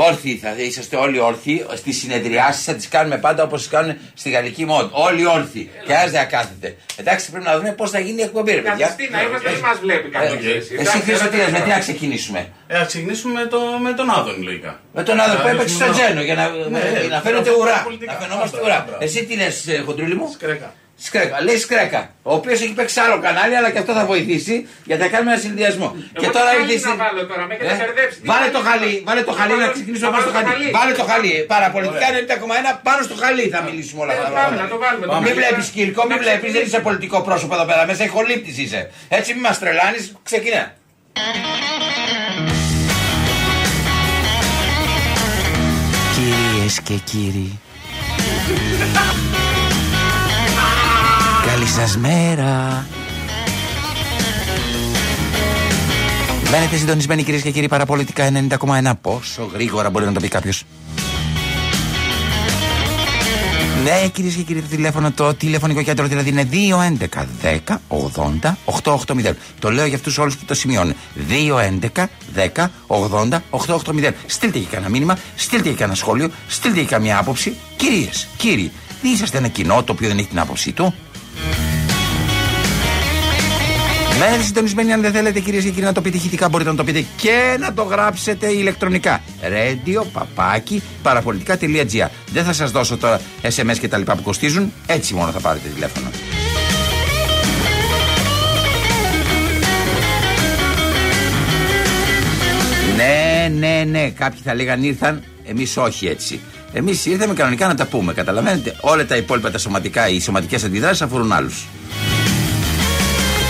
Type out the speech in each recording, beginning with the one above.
Όρθιοι θα είσαστε όλοι όρθιοι. Στις συνεδριάσεις θα τις κάνουμε πάντα όπως τις κάνουν στη γαλλική μόντ. Όλοι όρθιοι. Και ας δεν κάθεται. Εντάξει, πρέπει να δούμε πώς θα γίνει η εκπομπή, ρε παιδιά. να είμαστε, δεν μας βλέπει κάποιο. Εσύ Χρήστο, τι λες, με τι να ξεκινήσουμε; Ε, ξεκινήσουμε με, το, με τον Άδων, λογικά. Με τον Άδων που έπαιξε στο Τζένο για να, ναι, να φαίνεται ουρά. Να φαινόμαστε ουρά. Εσύ τι λες, ε, χοντρούλη μου; Σκρέκα. Σκρέκα, λέει Σκρέκα. Ο οποίος έχει παίξει άλλο κανάλι, αλλά και αυτό θα βοηθήσει γιατί θα κάνουμε ένα συνδυασμό. και τώρα ήρθε. Να βάλω τώρα, με ε; Βάλε το χαλί, βάλε το χαλί να ξεκινήσουμε πάνω στο χαλί. Βάλε το χαλί. Παραπολιτικά 90,1 πάνω στο χαλί θα μιλήσουμε όλα αυτά. Μην βλέπεις Κύρκο, μην βλέπεις, δεν είσαι πολιτικό πρόσωπο εδώ πέρα μέσα, ηχολήπτης είσαι. Έτσι μην μας τρελάνεις, ξεκινά. Κυρίες και κύριοι σας μέρα. Μένετε συντονισμένοι κυρίες και κύριοι παραπολιτικά 90,1. Πόσο γρήγορα μπορεί να το πει κάποιος. Ναι, κυρίες και κύριοι, το τηλέφωνο, το τηλεφωνικό κέντρο δηλαδή είναι 211 10 80 880. Το λέω για αυτούς όλους που το σημειώνουν. 211 10 80 880. Στείλτε και κανένα μήνυμα, στείλτε και κανένα σχόλιο, στείλτε και καμία άποψη. Κυρίες, κύριοι, δεν είσαστε ένα κοινό το οποίο δεν έχει την άποψή του. Μένετε συντονισμένοι αν δεν θέλετε κυρίες και κύριοι να το πείτε ηχητικά μπορείτε να το πείτε και να το γράψετε ηλεκτρονικά. Radio, παπάκι, παραπολιτικά.gr. Δεν θα σας δώσω τώρα SMS και τα λοιπά που κοστίζουν. Έτσι μόνο θα πάρετε τηλέφωνο. Ναι, ναι, ναι. Κάποιοι θα λέγαν ήρθαν, εμείς όχι έτσι. Εμείς ήρθαμε κανονικά να τα πούμε. Καταλαβαίνετε. Όλα τα υπόλοιπα τα σωματικά, οι σωματικές αντιδράσεις αφορούν άλλους.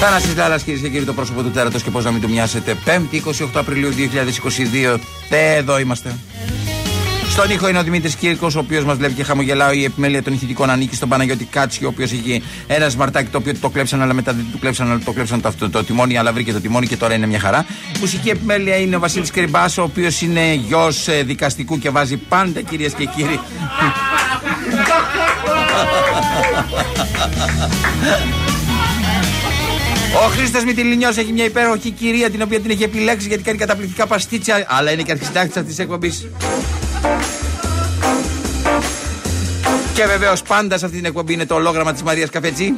Θάναση Λάρα, κυρίες και κύριοι, το πρόσωπο του τέρατος και πώς να μην του μοιάσετε. 5η 28 Απριλίου 2022. Εδώ είμαστε. Στον ήχο είναι ο Δημήτρης Κύρκος, ο οποίος μας βλέπει και χαμογελάει. Η επιμέλεια των ηχητικών ανήκει στον Παναγιώτη Κάτσι, ο οποίος έχει ένα σμαρτάκι το οποίο το κλέψαν, αλλά μετά δεν το κλέψαν, αλλά το κλέψαν το, το, το τιμόνι, αλλά βρήκε το τιμόνι και τώρα είναι μια χαρά. Μουσική επιμέλεια είναι ο Βασίλης Κρυμπάς, ο οποίος είναι γιος ε, δικαστικού και βάζει πάντα κυρίες και κύριοι. Ο Χρήστος Μητυλινιός έχει μια υπέροχη κυρία την οποία την έχει επιλέξει γιατί κάνει καταπληκτικά παστίτσια, αλλά είναι και αρχιστάκτη αυτή της εκπομπής. Και βεβαίως πάντα σε αυτή την εκπομπή είναι το ολόγραμμα της Μαρίας Καφετζή.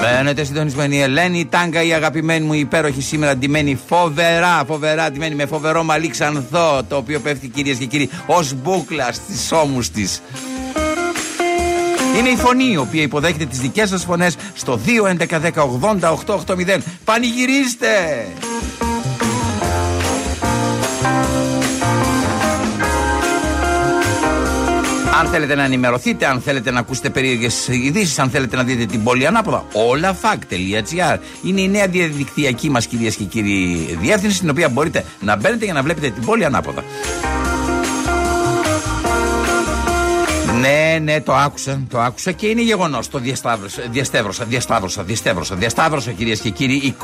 Μένετε συντονισμένοι. Η Ελένη η Τάγκα, η αγαπημένη μου, υπέροχη σήμερα, ντυμένη φοβερά, φοβερά, ντυμένη με φοβερό μαλλί ξανθό, το οποίο πέφτει κυρίες και κύριοι ως μπούκλα στις ώμους της. Είναι η φωνή η οποία υποδέχεται τις δικές σας φωνές στο 2.11.10.80.880. Πανηγυρίστε! Αν θέλετε να ενημερωθείτε, αν θέλετε να ακούσετε περίεργες ειδήσεις, αν θέλετε να δείτε την πόλη ανάποδα, όλα fact.gr είναι η νέα διαδικτυακή μας κυρίες και κύριοι διεύθυνση, στην οποία μπορείτε να μπαίνετε για να βλέπετε την πόλη ανάποδα. Ναι, ναι, το άκουσα, το άκουσα και είναι γεγονός. Το διασταύρωσα, διαστεύρωσα, διασταύρωσα, διαστεύρωσα, διασταύρωσα κυρίες και κύριοι.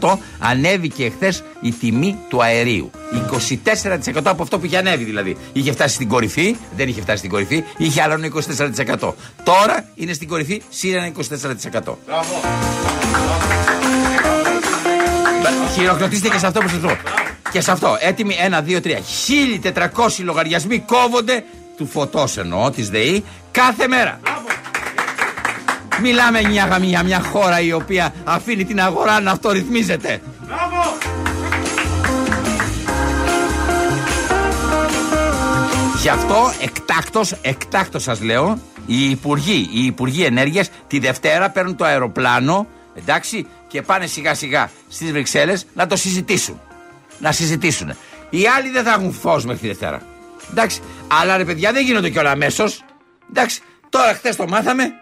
24% ανέβηκε εχθές η τιμή του αερίου. 24% από αυτό που είχε ανέβει δηλαδή. Είχε φτάσει στην κορυφή, δεν είχε φτάσει στην κορυφή, είχε άλλο 24%. Τώρα είναι στην κορυφή, σύν 24%. Μπράβο. Χειροκροτήστε και σε αυτό που σας πω. Και σε αυτό, έτοιμοι 1, 2, 3. 1400 λογαριασμοί κόβονται του φωτός εννοώ, της ΔΕΗ, κάθε μέρα. Μιλάμε μια, για μια χώρα η οποία αφήνει την αγορά να αυτορυθμίζεται. Μπράβο! Γι' αυτό εκτάκτος, εκτάκτος σας λέω, οι υπουργοί, οι υπουργοί ενέργειας τη Δευτέρα παίρνουν το αεροπλάνο, εντάξει, και πάνε σιγά σιγά στις Βρυξέλλες να το συζητήσουν. Να συζητήσουν. Οι άλλοι δεν θα έχουν φως μέχρι τη Δευτέρα. Εντάξει. Αλλά ρε παιδιά δεν γίνονται κιόλα αμέσως. Εντάξει. Τώρα χθες το μάθαμε.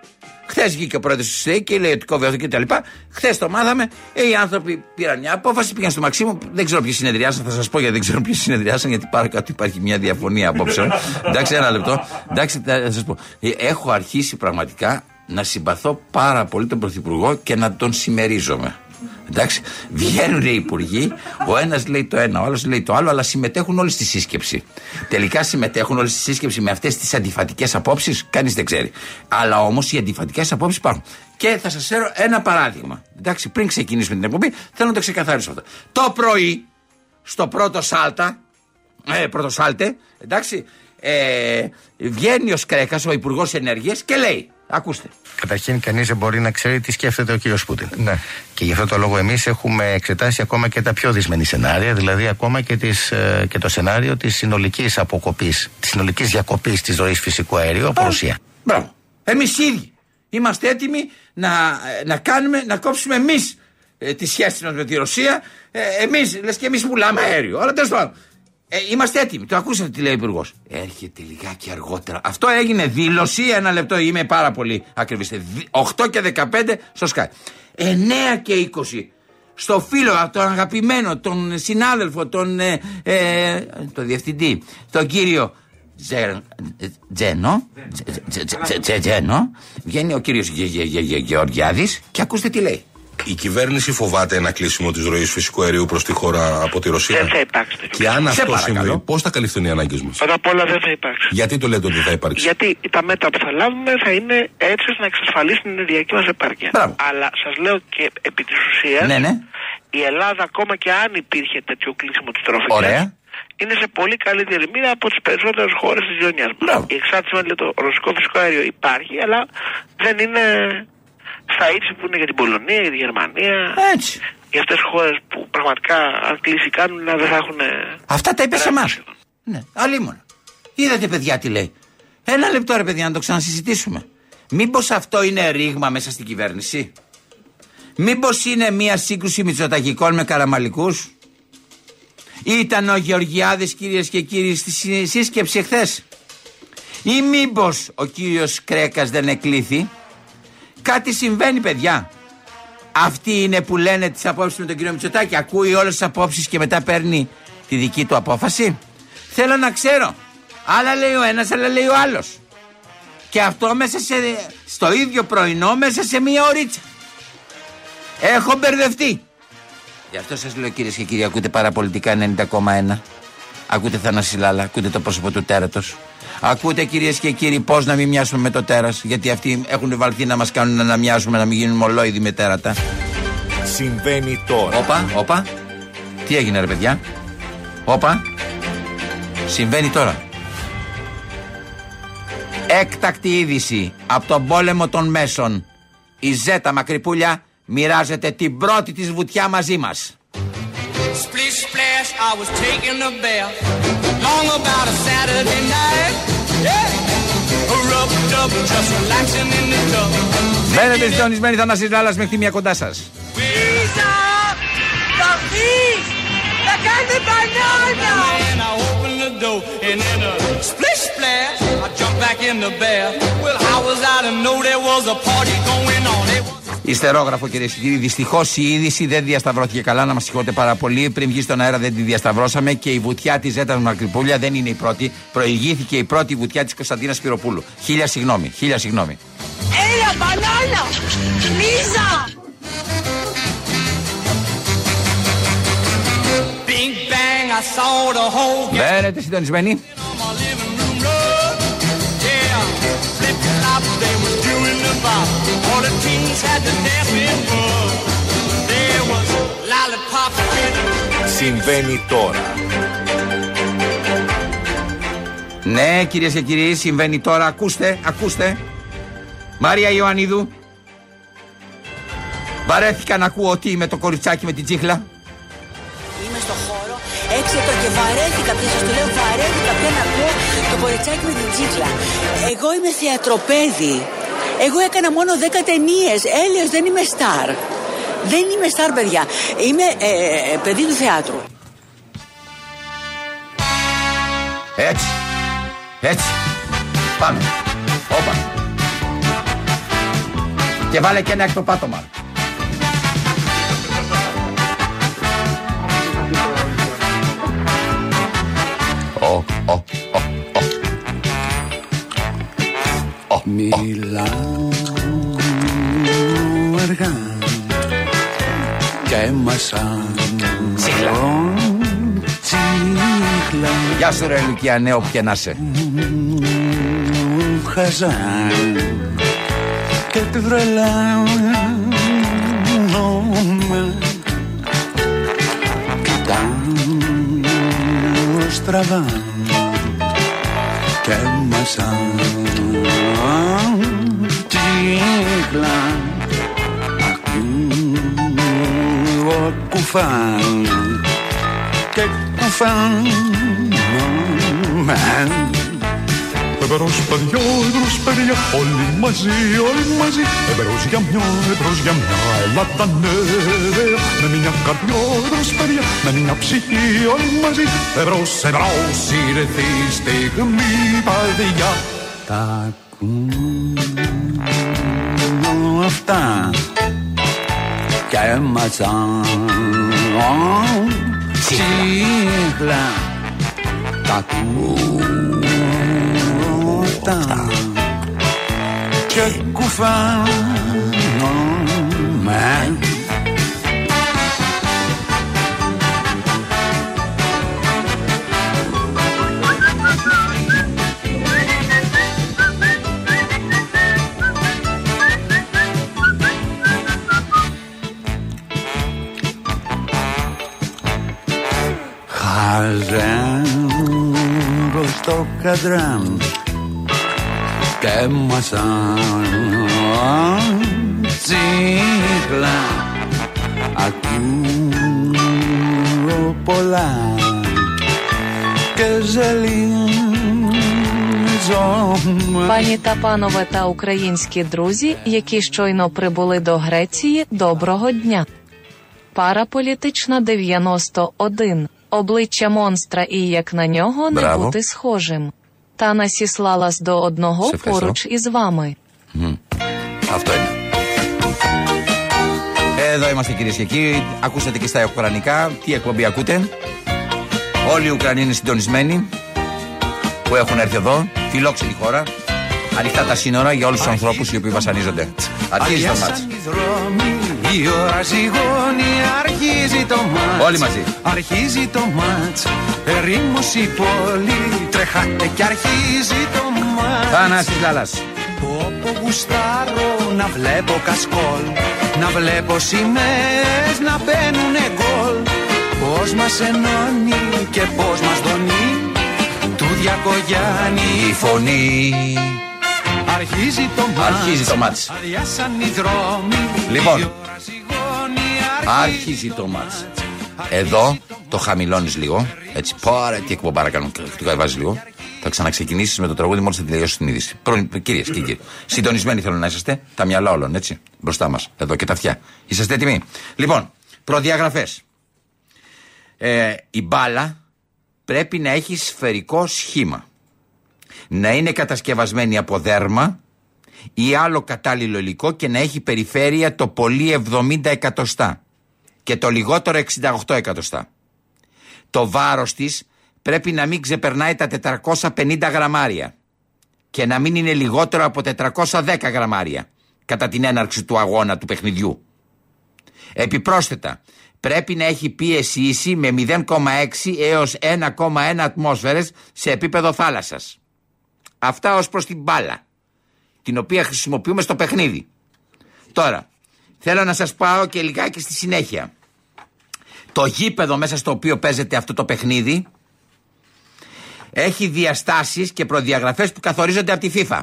Χθες βγήκε ο πρόεδρος της ΣΕΙ και λέει ότι κόβει αυτό και τα λοιπά. Χθες το μάθαμε. Ε, οι άνθρωποι πήραν μια απόφαση, πήγαν στο Μαξίμου. Δεν ξέρω ποιοι συνεδριάσαν, θα σας πω γιατί δεν ξέρω ποιοι συνεδριάσαν, γιατί πάρα κάτι υπάρχει μια διαφωνία απόψε. Εντάξει, ένα λεπτό. Εντάξει, θα σας πω. Ε, έχω αρχίσει πραγματικά να συμπαθώ πάρα πολύ τον Πρωθυπουργό και να τον συμμερίζομαι. Εντάξει, βγαίνουν οι υπουργοί, ο ένας λέει το ένα, ο άλλος λέει το άλλο, αλλά συμμετέχουν όλοι στη σύσκεψη. Τελικά συμμετέχουν όλοι στη σύσκεψη με αυτές τις αντιφατικές απόψεις, κανείς δεν ξέρει. Αλλά όμως οι αντιφατικές απόψεις υπάρχουν. Και θα σας φέρω ένα παράδειγμα. Εντάξει, πριν ξεκινήσουμε την εκπομπή, θέλω να το ξεκαθαρίσω αυτό. Το πρωί, στο πρώτο σάλτα, ε, πρώτο σάλτε, εντάξει, ε, βγαίνει ο Σκρέκας, ο Υπουργός Ενέργειας και λέει: Ακούστε. Καταρχήν, κανείς δεν μπορεί να ξέρει τι σκέφτεται ο κύριος Πούτιν. Ναι. Και γι' αυτό το λόγο, εμείς έχουμε εξετάσει ακόμα και τα πιο δυσμενή σενάρια, δηλαδή ακόμα και, τις, ε, και το σενάριο της συνολικής αποκοπής, της συνολικής διακοπής της ροή φυσικού αερίου από Ρωσία. Μπράβο. Εμείς ίδιοι είμαστε έτοιμοι να, να κάνουμε, να κόψουμε εμείς ε, τη σχέση μας με τη Ρωσία. Ε, εμείς, λες και εμείς πουλάμε αέριο. Αλλά τέλος πάντων. Ε, είμαστε έτοιμοι. Το ακούσατε τι λέει ο Υπουργός. Έρχεται λιγάκι αργότερα. Αυτό έγινε δήλωση. Ένα λεπτό είμαι πάρα πολύ ακριβής. 8 και 15 στο Sky. 9 και 20 στο φίλο, τον αγαπημένο, τον συνάδελφο, τον ε, ε, το διευθυντή, τον κύριο Τζένο, Τζένο, βγαίνει ο κύριος Γεωργιάδης και ακούστε τι λέει. Η κυβέρνηση φοβάται ένα κλείσιμο της ροής φυσικού αερίου προς τη χώρα από τη Ρωσία. Δεν θα υπάρξει. Και αν αυτό συμβεί, πώς θα καλυφθούν οι ανάγκες μας; Πρώτα απ' όλα δεν θα υπάρξει. Γιατί το λέτε ότι δεν θα υπάρξει; Γιατί τα μέτρα που θα λάβουμε θα είναι έτσι ώστε να εξασφαλίσει την ενεργειακή μας επάρκεια. Μπράβο. Αλλά σας λέω και επί της ουσίας, Ναι, ναι. η Ελλάδα ακόμα και αν υπήρχε τέτοιο κλείσιμο της τροφή. Ωραία. Είναι σε πολύ καλύτερη μοίρα από τις περισσότερες χώρες της γειτονιά μας. Μπράβο. Η εξάρτηση με το ρωσικό φυσικό αέριο υπάρχει, αλλά δεν είναι στα ύψη που είναι για την Πολωνία, για τη Γερμανία. Έτσι. Για αυτές τις χώρες που πραγματικά αν κλείσει κάνουν δεν θα έχουν. Αυτά τα είπε σε εμάς. Ναι, αλλήμον. Είδατε, παιδιά, τι λέει. Ένα λεπτό, ρε παιδιά, να το ξανασυζητήσουμε. Μήπως αυτό είναι ρήγμα μέσα στην κυβέρνηση; Μήπως είναι μια σύγκρουση μυτσοταγικών με καραμαλικούς; Ήταν ο Γεωργιάδης κυρίες και κύριοι στη σύ- σύσκεψη εχθέ. Ή μήπως ο κύριος Κρέκας δεν εκλήθη; Κάτι συμβαίνει, παιδιά. Αυτοί είναι που λένε τις απόψεις με τον κύριο Μητσοτάκη. Ακούει όλες τις απόψεις και μετά παίρνει τη δική του απόφαση. Θέλω να ξέρω. Άλλα λέει ο ένας, άλλα λέει ο άλλος. Και αυτό μέσα σε, στο ίδιο πρωινό, μέσα σε μία ωρίτσα. Έχω μπερδευτεί. Γι' αυτό σας λέω κυρίες και κύριοι, ακούτε παραπολιτικά 90,1. Ακούτε Θανάση Λάλα, ακούτε το πρόσωπο του τέρατος. Ακούτε κυρίες και κύριοι πώς να μην μοιάσουμε με το τέρας. Γιατί αυτοί έχουν βαλθεί να μας κάνουν να μοιάσουμε, να μην γίνουμε ολόιδοι με τέρατα. Συμβαίνει τώρα. Όπα, όπα. Τι έγινε ρε παιδιά; Όπα. Συμβαίνει τώρα. Έκτακτη είδηση από τον πόλεμο των μέσων. Η Ζέτα Μακρυπούλια μοιράζεται την πρώτη της βουτιά μαζί μας. Splish splash, I was taking a bath. Long about a Saturday night. Yeah. Rubbed up, just relaxing in the tub. Μένετε συντονισμένοι Θανάσης Λάλλας μέχρι τη μία κοντά σας. Λίζα! Θα βγεις! Θα κάνουμε μπανάνα! And I opened the door and in a splish splash, I jumped back in the bath. Well, how was I to know there was a party going on? It was Ιστερόγραφο κυρίες και κύριοι. Δυστυχώς η είδηση δεν διασταυρώθηκε καλά. Να μας συγχωρείτε πάρα πολύ. Πριν βγει στον αέρα δεν τη διασταυρώσαμε και η βουτιά της Ζέτα Μακρυπούλια δεν είναι η πρώτη. Προηγήθηκε η πρώτη βουτιά της Κωνσταντίνας Πυροπούλου. Χίλια συγγνώμη. Χίλια συγγνώμη. Έλα, μπανάνα! Λίζα! Bing bang, I saw the whole gang Μένετε συντονισμένοι. On my living room rug. Yeah, flip flop, they was doing the bop. All the teens had the dancing bug. There was lollipop and Συμβαίνει τώρα. Ναι, κυρίες και κύριοι, συμβαίνει τώρα. Ακούστε, ακούστε. Μαρία Ιωαννίδου. Βαρέθηκα να ακούω ότι είμαι το κοριτσάκι με την τσίχλα. Είμαι στο χώρο, έξω και βαρέθηκα πια, σας το λέω βαρέθηκα πια να ακούω το κοριτσάκι με την τσίχλα. Εγώ είμαι θεατροπέδι. Εγώ έκανα μόνο 10 ταινίες. Έλεος, δεν είμαι στάρ. Δεν είμαι στάρ, παιδιά. Είμαι ε, ε, παιδί του θεάτρου. Έτσι. Έτσι. Πάμε. Όπα. Και βάλε και ένα έκτο πάτωμα. Ο, ο, ο, ο. Μιλάω αργά και μας Τσίχλα. τσίχλα Γεια σου ρε Λουκία, νέο που και να είσαι. χαζά και τη βρελάνουμε κοιτάω στραβά και μας τσίχλα ακούω κουφάν και κουφάν Εμπρός παιδιά, εμπρός παιδιά, όλοι μαζί, όλοι μαζί Εμπρός για μια, εμπρός για μια Ελλάδα νέα Με μια καρδιά, εμπρός παιδιά, με μια ψυχή, όλοι μαζί Εμπρός, εμπρός, ήρθε η στιγμή, παιδιά Τα ακούω αυτά. Και έμαθαν τσίχλα. Τα ακούω αυτά και κουφάνομαι. Χαζεύω στο καδράν και μασάν τσίχλα ακούω πολλά και ζελίζομαι Пані та панове та українські друзі, які щойно прибули до Греції, доброго дня. Параполітична 91. Обличчя монстра і як на нього не Браво. бути схожим. Та насіслалась до одного Σε ευχαριστώ. поруч із вами. Μμ. Αυτό είναι. Εδώ είμαστε κυρίε και κύριοι. Ακούσατε και στα Ουκρανικά. Τι εκπομπή ακούτε. Όλοι οι Ουκρανοί είναι συντονισμένοι που έχουν έρθει εδώ. Φιλόξενη χώρα. Ανοιχτά τα σύνορα για όλου του ανθρώπου οι οποίοι βασανίζονται. Αρχίζει το μάτς. Αδειάσαν οι δρόμοι, η ώρα ζυγώνει, αρχίζει το μάτς. Όλοι μαζί. Αρχίζει το μάτς, ερήμος η πόλη, τρεχάτε και αρχίζει το μάτς. Θανάσης Λάλας. Όπου γουστάρω να βλέπω κασκόλ, να βλέπω σημαίες να μπαίνουνε γκολ. Πώς μας ενώνει και πώς μας δονεί, του Διακογιάννη η φωνή. Αρχίζει το μάτς. Αρχίζει το μάτς. Αδειάσαν οι δρόμοι. Λοιπόν. η ώρα ζυγώνει, Άρχιζει το μάτς. Εδώ το χαμηλώνεις λίγο. Έτσι, πάρε τι εκπομπάρα κάνουν. Το κατεβάζεις λίγο. Θα ξαναξεκινήσεις με το τραγούδι μόλις θα τελειώσει την είδηση. Κυρίες και κύριοι, συντονισμένοι θέλω να είσαστε. Τα μυαλά όλων, έτσι. Μπροστά μας. Εδώ και τα αυτιά. Είσαστε έτοιμοι; Λοιπόν, προδιαγραφές. Ε, η μπάλα πρέπει να έχει σφαιρικό σχήμα. Να είναι κατασκευασμένη από δέρμα ή άλλο κατάλληλο υλικό και να έχει περιφέρεια το πολύ 70 εκατοστά και το λιγότερο 68 εκατοστά. Το βάρος της πρέπει να μην ξεπερνάει τα 450 γραμμάρια και να μην είναι λιγότερο από 410 γραμμάρια κατά την έναρξη του αγώνα του παιχνιδιού. Επιπρόσθετα, πρέπει να έχει πίεση ίση με 0,6 έως 1,1 ατμόσφαιρες σε επίπεδο θάλασσας. Αυτά ως προς την μπάλα, την οποία χρησιμοποιούμε στο παιχνίδι. Τώρα, θέλω να σας πάω και λιγάκι στη συνέχεια. Το γήπεδο μέσα στο οποίο παίζεται αυτό το παιχνίδι έχει διαστάσεις και προδιαγραφές που καθορίζονται από τη FIFA.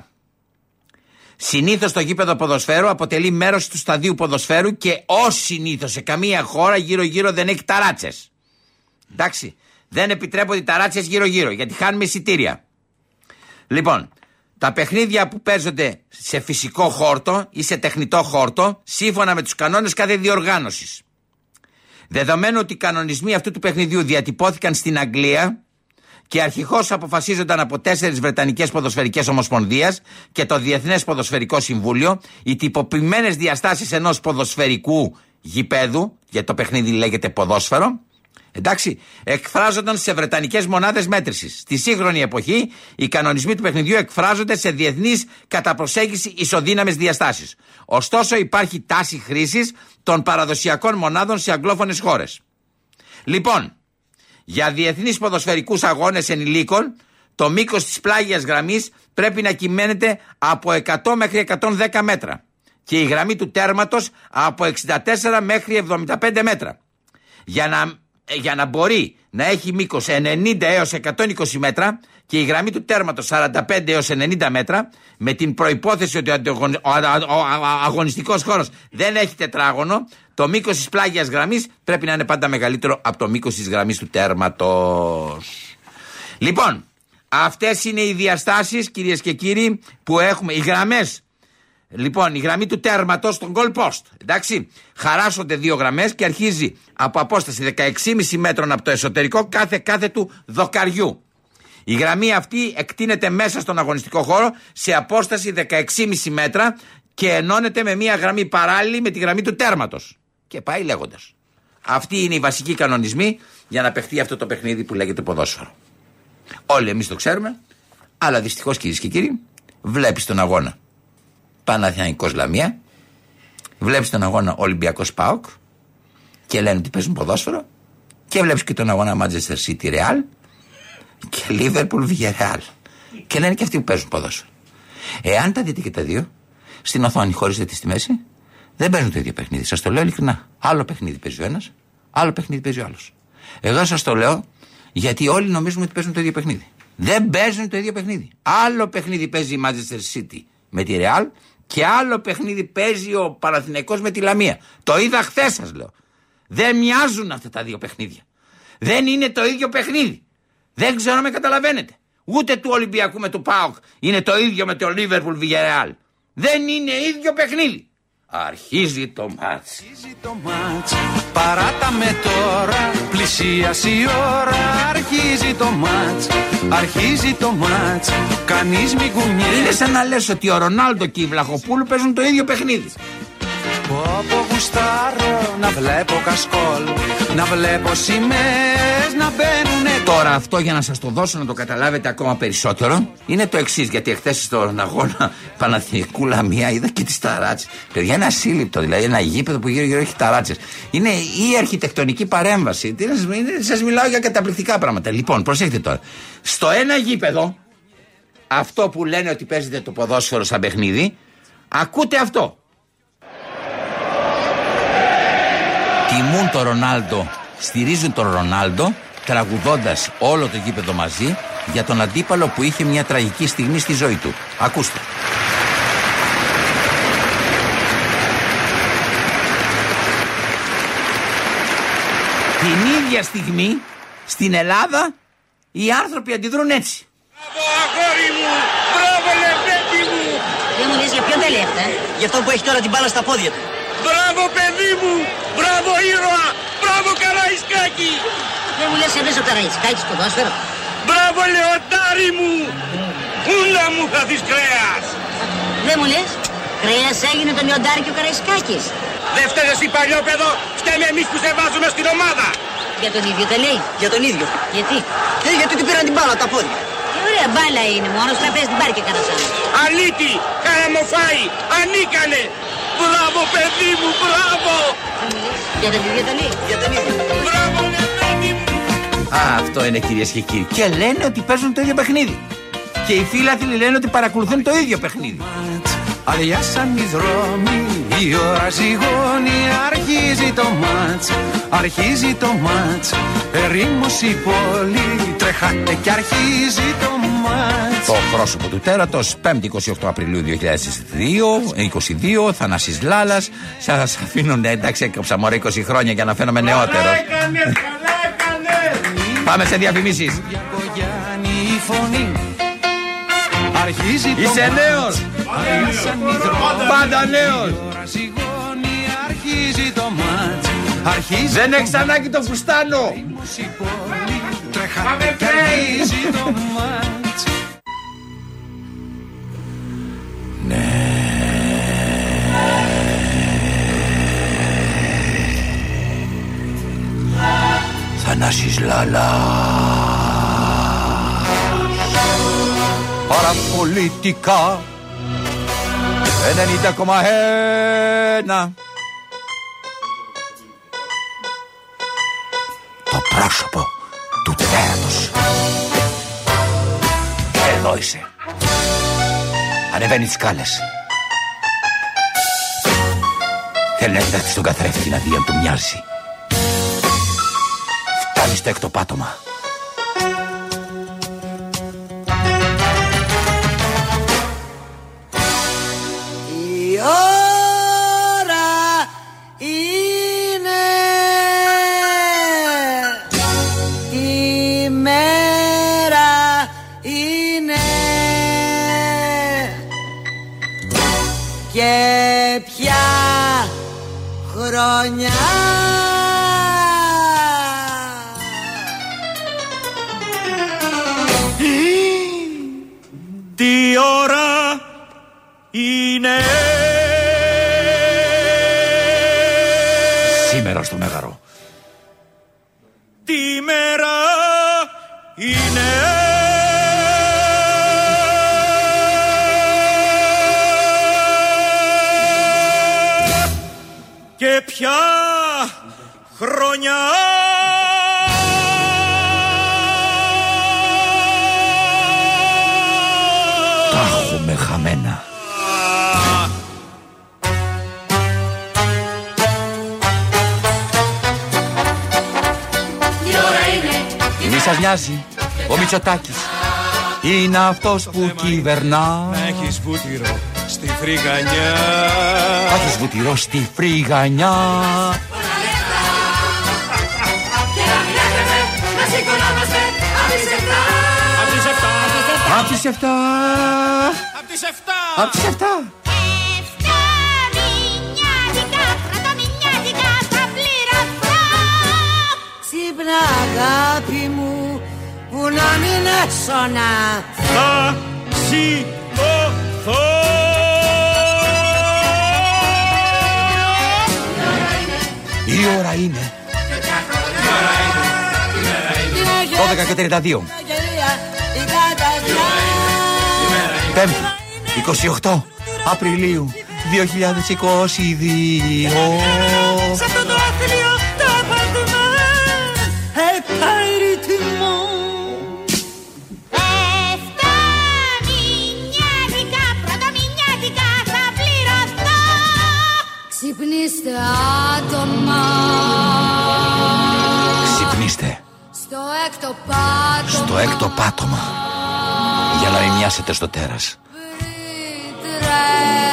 Συνήθως το γήπεδο ποδοσφαίρου αποτελεί μέρος του σταδίου ποδοσφαίρου και ως συνήθως σε καμία χώρα γύρω-γύρω δεν έχει ταράτσες. Εντάξει. Δεν επιτρέπονται οι ταράτσες γύρω-γύρω γιατί χάνουμε εισιτήρια. Λοιπόν, τα παιχνίδια που παίζονται σε φυσικό χόρτο ή σε τεχνητό χόρτο, σύμφωνα με τους κανόνες κάθε διοργάνωσης. Δεδομένου ότι οι κανονισμοί αυτού του παιχνιδιού διατυπώθηκαν στην Αγγλία και αρχικώς αποφασίζονταν από τέσσερις Βρετανικές Ποδοσφαιρικές Ομοσπονδίες και το Διεθνές Ποδοσφαιρικό Συμβούλιο, οι τυποποιημένες διαστάσεις ενός ποδοσφαιρικού γηπέδου, γιατί το παιχνίδι λέγεται ποδόσφαιρο, Εντάξει, εκφράζονταν σε βρετανικές μονάδες μέτρησης. Στη σύγχρονη εποχή, οι κανονισμοί του παιχνιδιού εκφράζονται σε διεθνείς κατά προσέγγιση ισοδύναμες διαστάσεις. Ωστόσο, υπάρχει τάση χρήσης των παραδοσιακών μονάδων σε αγγλόφωνες χώρες. Λοιπόν, για διεθνείς ποδοσφαιρικούς αγώνες ενηλίκων, το μήκος της πλάγιας γραμμής πρέπει να κυμαίνεται από 100 μέχρι 110 μέτρα και η γραμμή του τέρματος από 64 μέχρι 75 μέτρα. Για να, για να μπορεί να έχει μήκος 90 έως 120 μέτρα και η γραμμή του τέρματος 45 έως 90 μέτρα με την προϋπόθεση ότι ο, αντιγων- ο, α- ο α- αγωνιστικός χώρος δεν έχει τετράγωνο το μήκος της πλάγιας γραμμής πρέπει να είναι πάντα μεγαλύτερο από το μήκος της γραμμής του τέρματος. Λοιπόν, αυτές είναι οι διαστάσεις κυρίες και κύριοι που έχουμε, οι γραμμές Λοιπόν, η γραμμή του τέρματος στον goal post. Εντάξει. Χαράσσονται δύο γραμμές και αρχίζει από απόσταση 16,5 μέτρων από το εσωτερικό κάθε κάθε του δοκαριού. Η γραμμή αυτή εκτείνεται μέσα στον αγωνιστικό χώρο σε απόσταση 16,5 μέτρα και ενώνεται με μια γραμμή παράλληλη με τη γραμμή του τέρματος. Και πάει λέγοντας. Αυτοί είναι οι βασικοί κανονισμοί για να παιχτεί αυτό το παιχνίδι που λέγεται ποδόσφαιρο. Όλοι εμείς το ξέρουμε, αλλά δυστυχώς κυρίες και κύριοι, βλέπεις τον αγώνα Παναθηναϊκός Λαμία, βλέπεις τον αγώνα Ολυμπιακός Πάοκ και λένε ότι παίζουν ποδόσφαιρο και βλέπεις και τον αγώνα Manchester City Real και Liverpool Villarreal. Και λένε και αυτοί που παίζουν ποδόσφαιρο. Εάν τα δείτε και τα δύο, στην οθόνη χωρίζετε στη μέση, δεν παίζουν το ίδιο παιχνίδι. Σας το λέω ειλικρινά. Άλλο παιχνίδι παίζει ο ένας, άλλο παιχνίδι παίζει ο άλλος. Εγώ σας το λέω γιατί όλοι νομίζουμε ότι παίζουν το ίδιο παιχνίδι. Δεν παίζουν το ίδιο παιχνίδι. Άλλο παιχνίδι παίζει η Manchester City με τη Real και άλλο παιχνίδι παίζει ο Παναθηναϊκός με τη Λαμία. Το είδα χθες σας λέω. Δεν μοιάζουν αυτά τα δύο παιχνίδια. Δεν είναι το ίδιο παιχνίδι. Δεν ξέρω αν με καταλαβαίνετε. Ούτε του Ολυμπιακού με του ΠΑΟΚ είναι το ίδιο με το Liverpool Villarreal. Δεν είναι ίδιο παιχνίδι. Αρχίζει το μάτς. το μάτς. Παράτα με τώρα Πλησίασε η ώρα. Αρχίζει το μάτς. Αρχίζει το μάτς. Κανείς μην κουνιέται. Είναι σαν να λες ότι ο Ρονάλντο και η Βλαχοπούλου παίζουν το ίδιο παιχνίδι. Πω γουστάρω Να βλέπω κασκόλ Να βλέπω σημαίες Να μπαίνουνε Τώρα αυτό για να σας το δώσω να το καταλάβετε ακόμα περισσότερο είναι το εξής. Γιατί εχθές στον αγώνα Παναθηνικού Λαμία είδα και τις ταράτσες. Παιδιά, ένα σύλληπτο δηλαδή, ένα γήπεδο που γύρω-γύρω έχει ταράτσες. Είναι η αρχιτεκτονική παρέμβαση. Τι να σας μιλ- είναι- Σας μιλάω για καταπληκτικά πράγματα. Λοιπόν, προσέξτε τώρα. Στο ένα γήπεδο, αυτό που λένε ότι παίζεται το ποδόσφαιρο σαν παιχνίδι, ακούτε αυτό. Τιμούν τον Ρονάλντο, στηρίζουν τον Ρονάλντο, τραγουδώντας όλο το γήπεδο μαζί για τον αντίπαλο που είχε μια τραγική στιγμή στη ζωή του. Ακούστε. Την ίδια στιγμή στην Ελλάδα οι άνθρωποι αντιδρούν έτσι. Αγόρι μου Μπράβο λεφτέτη μου Δεν μου λες για ποιον τα λέει αυτά. Για αυτό που έχει τώρα την μπάλα στα πόδια του. Μπράβο παιδί μου Μπράβο ήρωα Μπράβο Καραϊσκάκη Δεν μου λες εμείς ο Καραϊσκάκης ποδόσφαιρο. Μπράβο λεωτάρι μου Ούλα μου θα δεις κρέας Δεν μου λες. Κρέας έγινε το λιοντάρι και ο Καραϊσκάκης. Δεν φταίτε εσύ παλιόπαιδο Φταίμε εμείς που σε βάζουμε στην ομάδα Για τον ίδιο τα λέει. Για τον ίδιο. Γιατί; Ε, γιατί του πήραν την μπάλα τα πόδια. Τι ωραία μπάλα είναι μόνος να πες την πάρει και κανένας άλλος. Αλήτη Καραμοφάη Ανίκανε Μπράβο παιδί μου Μπράβο Για τον ίδιο τα λέει. Για τον ίδιο. Μπράβο λεφτέτη μου Α, αυτό είναι κυρίες και κύριοι. Και λένε ότι παίζουν το ίδιο παιχνίδι. Και οι φίλαθλοι λένε ότι παρακολουθούν το ίδιο παιχνίδι. Αδειάσαν οι δρόμοι, η ώρα ζυγώνει, αρχίζει το μάτς, αρχίζει το μάτς, ερήμος η πόλη, τρεχάτε και αρχίζει το μάτς. Το πρόσωπο του τέρατος, 5η 28 Απριλίου 2022, 22, Θανάσης Λάλας. Σας αφήνω, ναι, εντάξει, έκοψα μωρέ 20 χρόνια για να φαίνομαι νεότερος. Πάμε σε διαφημίσεις. Γιάννη η φωνή, αρχίζει το Είσαι μάτς, νέος. αδειάσαν οι δρόμοι, Πάντα νέος. η ώρα ζυγώνει, αρχίζει το μάτς, αρχίζει Δεν το έχεις ανάγκη το φουστάνο. μάτς, η πόλη, τρεχάτε και αρχίζει το μάτς. Θα Στάσης Λαλά Παραπολιτικά. 90,1 Το πρόσωπο του τέρατος Εδώ είσαι. Ανεβαίνει τις σκάλες. Θέλει να κοιτάξεις στον καθρέφτη να δει αν του μοιάζει. Φτάνεις στο έκτο πάτωμα χρονιά είναι Μη σας νοιάζει Ο Μητσοτάκης Είναι αυτός που κυβερνά. Να έχεις βούτυρο στη φρυγανιά. Θα έχεις βουτυρό στη φρυγανιά. Και να μιλάμε να σηκωνόμαστε από τις 7 Απ' τις εφτά. Απ' τις 7 Απ' τις εφτά Απ' τις 7 Ξύπνα μην έσωνα. Θα σηκωθώ. Η ώρα είναι 12 και 32 Γελία, η καταδιά Πέμπτη 28 Απριλίου 2022 έκτο πάτωμα. Στο έκτο πάτωμα. Για να μην μοιάσετε στο τέρας. Τρελαθώ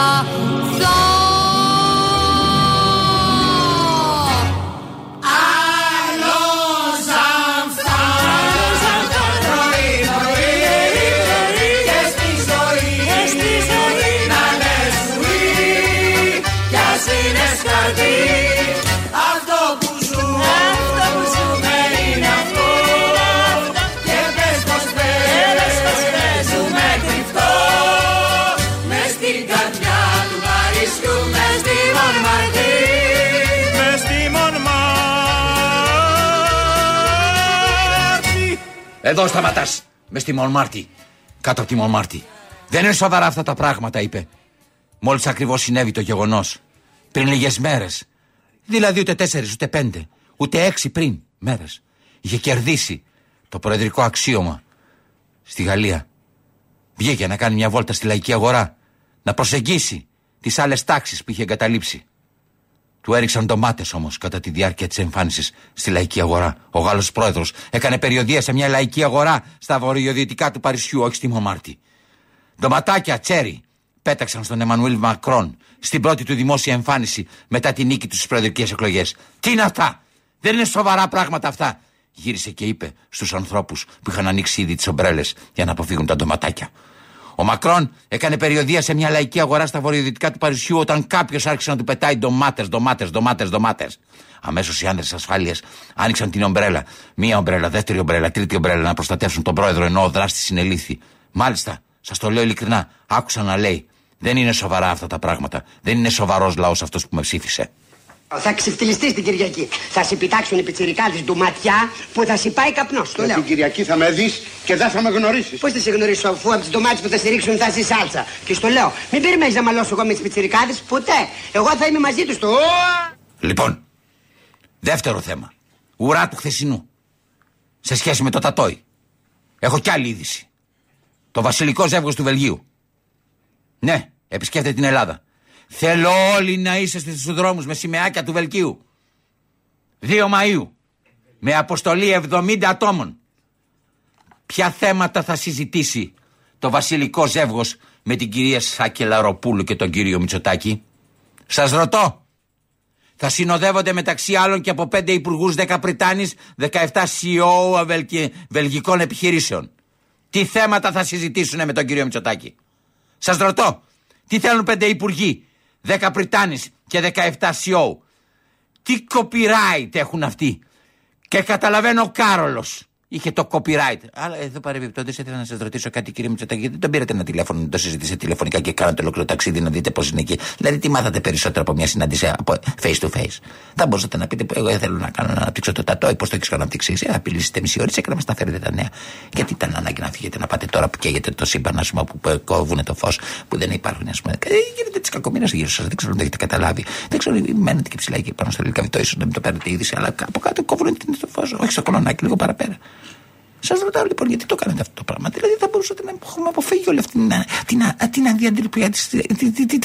Άλλος Εδώ σταματάς. Μες στη Μονμάρτη Κάτω από τη Μονμάρτη Δεν είναι σοβαρά αυτά τα πράγματα είπε. Μόλις ακριβώς συνέβη το γεγονός. Πριν λίγες μέρες. Δηλαδή ούτε τέσσερις ούτε πέντε. Ούτε έξι πριν μέρες. Είχε κερδίσει το προεδρικό αξίωμα Στη Γαλλία. Βγήκε να κάνει μια βόλτα στη λαϊκή αγορά. Να προσεγγίσει τις άλλες τάξεις που είχε εγκαταλείψει του έριξαν ντομάτες όμως κατά τη διάρκεια της εμφάνισης στη λαϊκή αγορά. Ο Γάλλος πρόεδρος έκανε περιοδία σε μια λαϊκή αγορά στα βορειοδυτικά του Παρισιού, όχι στη Μομάρτη. Ντοματάκια, τσέρι, πέταξαν στον Εμμανουήλ Μακρόν στην πρώτη του δημόσια εμφάνιση μετά τη νίκη τους στις προεδρικές εκλογές. Τι είναι αυτά! Δεν είναι σοβαρά πράγματα αυτά! Γύρισε και είπε στους ανθρώπους που είχαν ανοίξει ήδη τις ομπρέλες για να αποφύγουν τα ντοματάκια. Ο Μακρόν έκανε περιοδία σε μια λαϊκή αγορά στα βορειοδυτικά του Παρισιού όταν κάποιος άρχισε να του πετάει ντομάτε, ντομάτε, ντομάτε, ντομάτε. Αμέσως οι άντρε ασφάλειας άνοιξαν την ομπρέλα. Μία ομπρέλα, δεύτερη ομπρέλα, τρίτη ομπρέλα να προστατεύσουν τον πρόεδρο ενώ ο δράστης συνελήφθη. Μάλιστα, σας το λέω ειλικρινά, άκουσα να λέει: Δεν είναι σοβαρά αυτά τα πράγματα. Δεν είναι σοβαρός λαός αυτός που με ψήφισε. Θα ξεφτυλιστεί την Κυριακή. Θα σε πιτάξουν οι πιτσιρικάδες του ματιά που θα σε πάει καπνός. Το Για λέω. την Κυριακή θα με δεις και δεν θα με γνωρίσεις. Πώς θα σε γνωρίσω αφού από τις ντομάτε που θα σε ρίξουν θα είσαι σάλτσα. Και στο λέω, μην περιμένεις να μαλώσω εγώ με τις πιτσιρικάδες ποτέ. Εγώ θα είμαι μαζί τους στο. Ω! Λοιπόν, δεύτερο θέμα. Ουρά του χθεσινού. Σε σχέση με το Τατόι. Έχω κι άλλη είδηση. Το βασιλικό ζεύγος του Βελγίου. Ναι, επισκέφτεται την Ελλάδα. Θέλω όλοι να είσαστε στους δρόμους με σημαίακια του Βελγίου. 2 Μαΐου. Με αποστολή 70 ατόμων. Ποια θέματα θα συζητήσει το βασιλικό ζεύγος με την κυρία Σάκελα Ροπούλου και τον κύριο Μητσοτάκη; Σας ρωτώ. Θα συνοδεύονται μεταξύ άλλων και από 5 υπουργούς, 10 Πριτάνης, 17 CEO βελγι- βελγικών επιχειρήσεων. Τι θέματα θα συζητήσουν με τον κύριο Μητσοτάκη; Σας ρωτώ, τι θέλουν 5 υπουργοί, 10 Πριτάνης και 17 CEO. Τι copyright έχουν αυτοί; Και καταλαβαίνω ο Κάρολος. Είχε το copyright. Αλλά εδώ παρεμπιπτόντως ήθελα να σας ρωτήσω κάτι, κύριε Μητσοτάκη, γιατί δεν τον πήρατε ένα τηλέφωνο να το συζητήσετε τηλεφωνικά και κάνατε ολόκληρο ταξίδι να δείτε πώς είναι εκεί. Δηλαδή, τι μάθατε περισσότερο από μια συνάντηση από face to face; Θα μπορούσατε να πείτε, Εγώ θέλω να κάνω να αναπτύξω το τατόι, πώς το έχεις αναπτύξει. εσύ, Απειλήσετε μισή ώρα και να μα τα φέρετε τα νέα. Γιατί ήταν ανάγκη να φύγετε να πάτε τώρα που καίγεται το σύμπαν, α πούμε, που που κόβουν το φως, που δεν υπάρχουν, ας πούμε. Ε, Γίνεται τη κακομοίρα γύρω σας, δεν ξέρω αν το έχετε καταλάβει. Δεν ξέρω, μένετε και ψηλά εκεί πάνω στο λιλικαβιτό, ίσω να μην το παίρνετε είδηση, αλλά από κάτω κόβουν την- το φως, όχι στο κολονάκι, λίγο παραπέρα. Σας ρωτάω λοιπόν γιατί το κάνετε αυτό το πράγμα; Δηλαδή θα μπορούσατε να έχουμε αποφύγει όλη αυτή την, την, την αδιαντροπία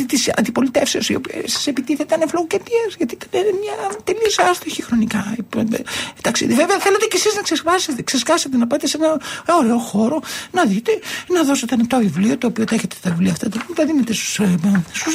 της αντιπολιτεύσεως η οποία σας επιτίθεται ανευλογοκεντία. Γιατί ήταν μια τελείως άστοχη χρονικά. Εντάξει, βέβαια θέλετε κι εσείς να ξεσπάσετε, ξεσκάσετε, να πάτε σε ένα ωραίο χώρο, να δείτε, να δώσετε ένα το βιβλίο το οποίο τα έχετε τα βιβλία αυτά, τα δίνετε στους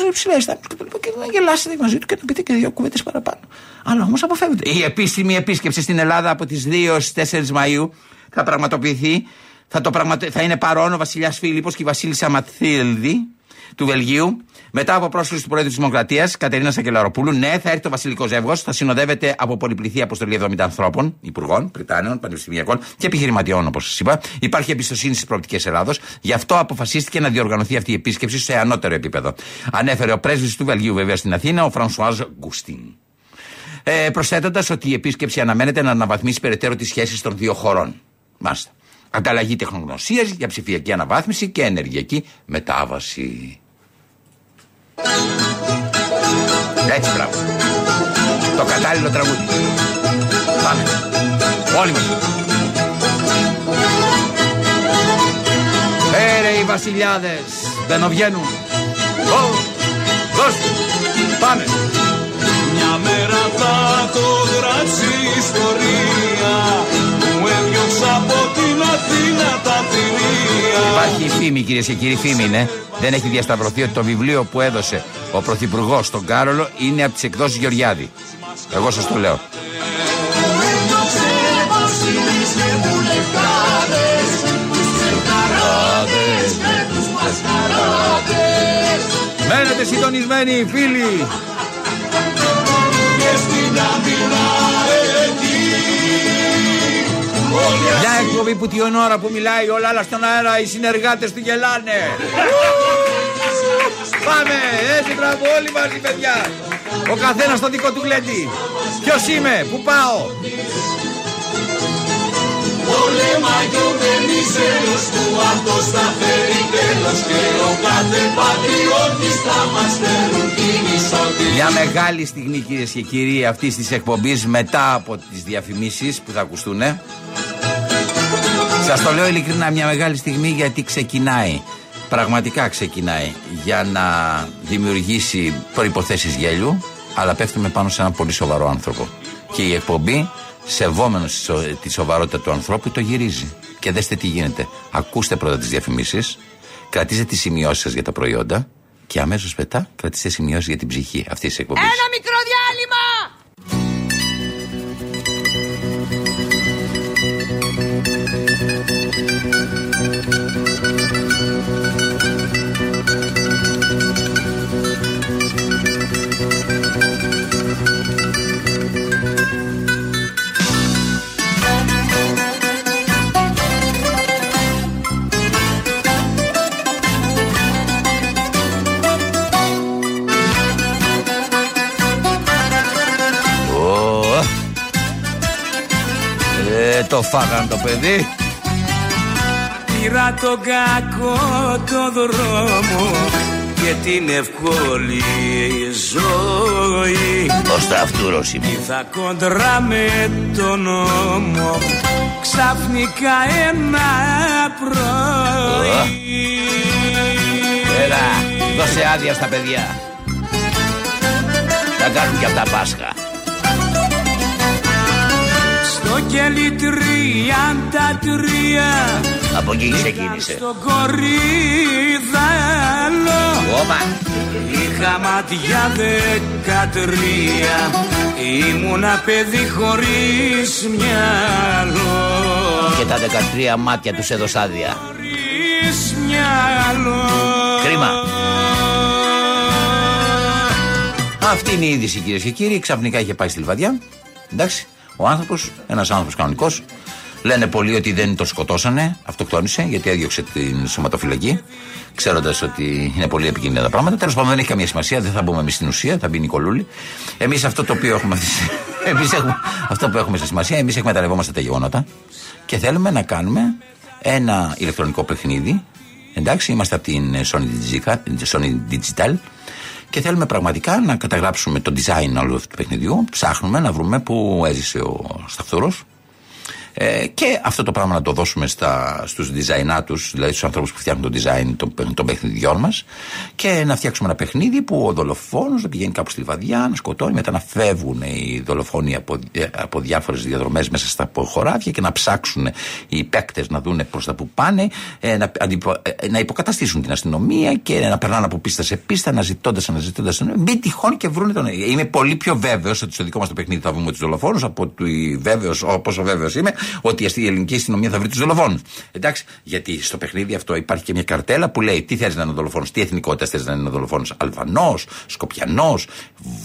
υψηλέ τάξει και, και να γελάσετε μαζί του και να πείτε και δύο κουβέντες παραπάνω. Αλλά όμως αποφεύγετε. Η επίσημη επίσκεψη στην Ελλάδα από τις 2 στις 4 Μαου θα πραγματοποιηθεί. Θα, το πραγματο... θα είναι παρόν ο Βασιλιάς Φίλιππος και η Βασίλισσα Ματθίλδη του Βελγίου. Μετά από πρόσκληση του Πρόεδρου της Δημοκρατίας, Κατερίνα Σακελαροπούλου, ναι, θα έρθει το Βασιλικός Ζεύγος. Θα συνοδεύεται από πολυπληθή αποστολή 70 ανθρώπων, υπουργών, Πριτάνεων, πανεπιστημιακών και επιχειρηματιών, όπως σας είπα. Υπάρχει εμπιστοσύνη στις προοπτικές Ελλάδος. Γι' αυτό αποφασίστηκε να διοργανωθεί αυτή η επίσκεψη σε ανώτερο επίπεδο. Ανέφερε ο πρέσβης του Βελγίου, βέβαια, στην Αθήνα, ο Φρανσουάζ Γκουστίν. Ε, Προσθέτοντας ότι η επίσκεψη αναμένεται να αναβαθμίσει περαιτέρω τις σχέσεις των δύο χωρών. Μάλιστα. Ανταλλαγή τεχνογνωσίας για ψηφιακή αναβάθμιση και ενεργειακή μετάβαση. Έτσι, μπράβο. Το κατάλληλο τραγούδι. Πάμε. Όλοι μας. Έρε οι βασιλιάδες. Μπαινοβγαίνουν. Ω, δώστε. Πάμε. Μια μέρα θα το γράψει η ιστορία Μου έδιωξα από την Αθήνα τα θηρία Υπάρχει η φήμη, κυρίες και κύριοι, φήμη είναι. Δεν έχει διασταυρωθεί ότι το βιβλίο που έδωσε ο Πρωθυπουργός στον Κάρολο είναι από τις εκδόσεις Γεωργιάδη. Εγώ σας το λέω. Μένετε συντονισμένοι, φίλοι. Και στην άμυνα εκεί Μια εκπομπή που την ώρα που μιλάει όλα άλλα στον αέρα, οι συνεργάτες του γελάνε. Πάμε, έτσι μπράβο, όλοι μαζί παιδιά. Ο καθένας στο δικό του γλέντι. Ποιος είμαι, πού πάω. Πολέμα κι ο μεμισέλος που αυτός θα φέρει τέλος Και ο κάθε πατριώτης θα μας φέρουν την ισότητα Μια μεγάλη στιγμή κυρίες και κύριοι αυτής της εκπομπής μετά από τις διαφημίσεις που θα ακουστούν. Σας το λέω ειλικρινά, μια μεγάλη στιγμή γιατί ξεκινάει. Πραγματικά ξεκινάει για να δημιουργήσει προϋποθέσεις γέλιου, αλλά πέφτουμε πάνω σε έναν πολύ σοβαρό άνθρωπο. Και η εκπομπή, σεβόμενος τη σοβαρότητα του ανθρώπου, το γυρίζει. Και δέστε τι γίνεται. Ακούστε πρώτα τις διαφημίσεις, κρατήστε τις σημειώσεις σας για τα προϊόντα και αμέσως μετά κρατήστε σημειώσεις για την ψυχή αυτής της εκπομπής. Ένα μικρό διάλειμμα φάγαν το παιδί. Πήρα τον κακό το δρόμο και την ευκολή ζωή Ο Σταυτούρος είμαι. Ήρθα κοντρά με τον νόμο ξαφνικά ένα πρωί Έλα, δώσε άδεια στα παιδιά. Θα κάνουν και αυτά Πάσχα. Κελί τριάντα τρία Από εκεί ξεκίνησε. στο κορίδαλο Ωπα. Είχα ματιά δεκατρία Ήμουνα παιδί χωρίς μυαλό Και τα 13 μάτια τους έδωσε άδεια. Χωρίς μυαλό Κρίμα. Αυτή είναι η είδηση κυρίες και κύριοι. Ξαφνικά είχε πάει στη Λιβαδιά. Εντάξει. Ο άνθρωπος, ένας άνθρωπος κανονικός. Λένε πολλοί ότι δεν τον σκοτώσανε, αυτοκτόνησε γιατί έδιωξε την σωματοφυλακή. Ξέροντας ότι είναι πολύ επικίνδυνα τα πράγματα. Τέλος πάντων δεν έχει καμία σημασία, δεν θα μπούμε εμείς στην ουσία, θα μπει η Νικολούλη. Εμείς αυτό το οποίο έχουμε. εμείς έχουμε αυτό που έχουμε σε σημασία, εμείς εκμεταλλευόμαστε τα γεγονότα και θέλουμε να κάνουμε ένα ηλεκτρονικό παιχνίδι. Εντάξει, είμαστε από την Sony Digital, Sony Digital και θέλουμε πραγματικά να καταγράψουμε το design όλου αυτού του παιχνιδιού. Ψάχνουμε να βρούμε πού έζησε ο Σταθούρος ε, και αυτό το πράγμα να το δώσουμε στα, στους designάτους, δηλαδή στους ανθρώπους που φτιάχνουν το design των, παι- των παιχνιδιών μας και να φτιάξουμε ένα παιχνίδι που ο δολοφόνος να πηγαίνει κάπου στη βαδιά, να σκοτώνει, μετά να φεύγουν οι δολοφόνοι από, ε, από διάφορες διαδρομές μέσα στα χωράφια και να ψάξουν οι παίκτες να δουν προς τα που πάνε, ε, να, αντιπο- ε, να υποκαταστήσουν την αστυνομία και να περνάνε από πίστα σε πίστα, αναζητώντας, αναζητώντας, μην τυχόν και βρουν τον. Είμαι πολύ πιο βέβαιος ότι στο δικό μας το παιχνίδι θα βρούμε τους δολοφόνους από το βέβαιος, πόσο βέβαιος είμαι ότι η ελληνική αστυνομία θα βρει τους δολοφόνους. Εντάξει, γιατί στο παιχνίδι αυτό υπάρχει και μια καρτέλα που λέει τι θέλεις να είναι ο δολοφόνος, τι εθνικότητας θέλεις να είναι ο δολοφόνος. Αλβανός, Σκοπιανός,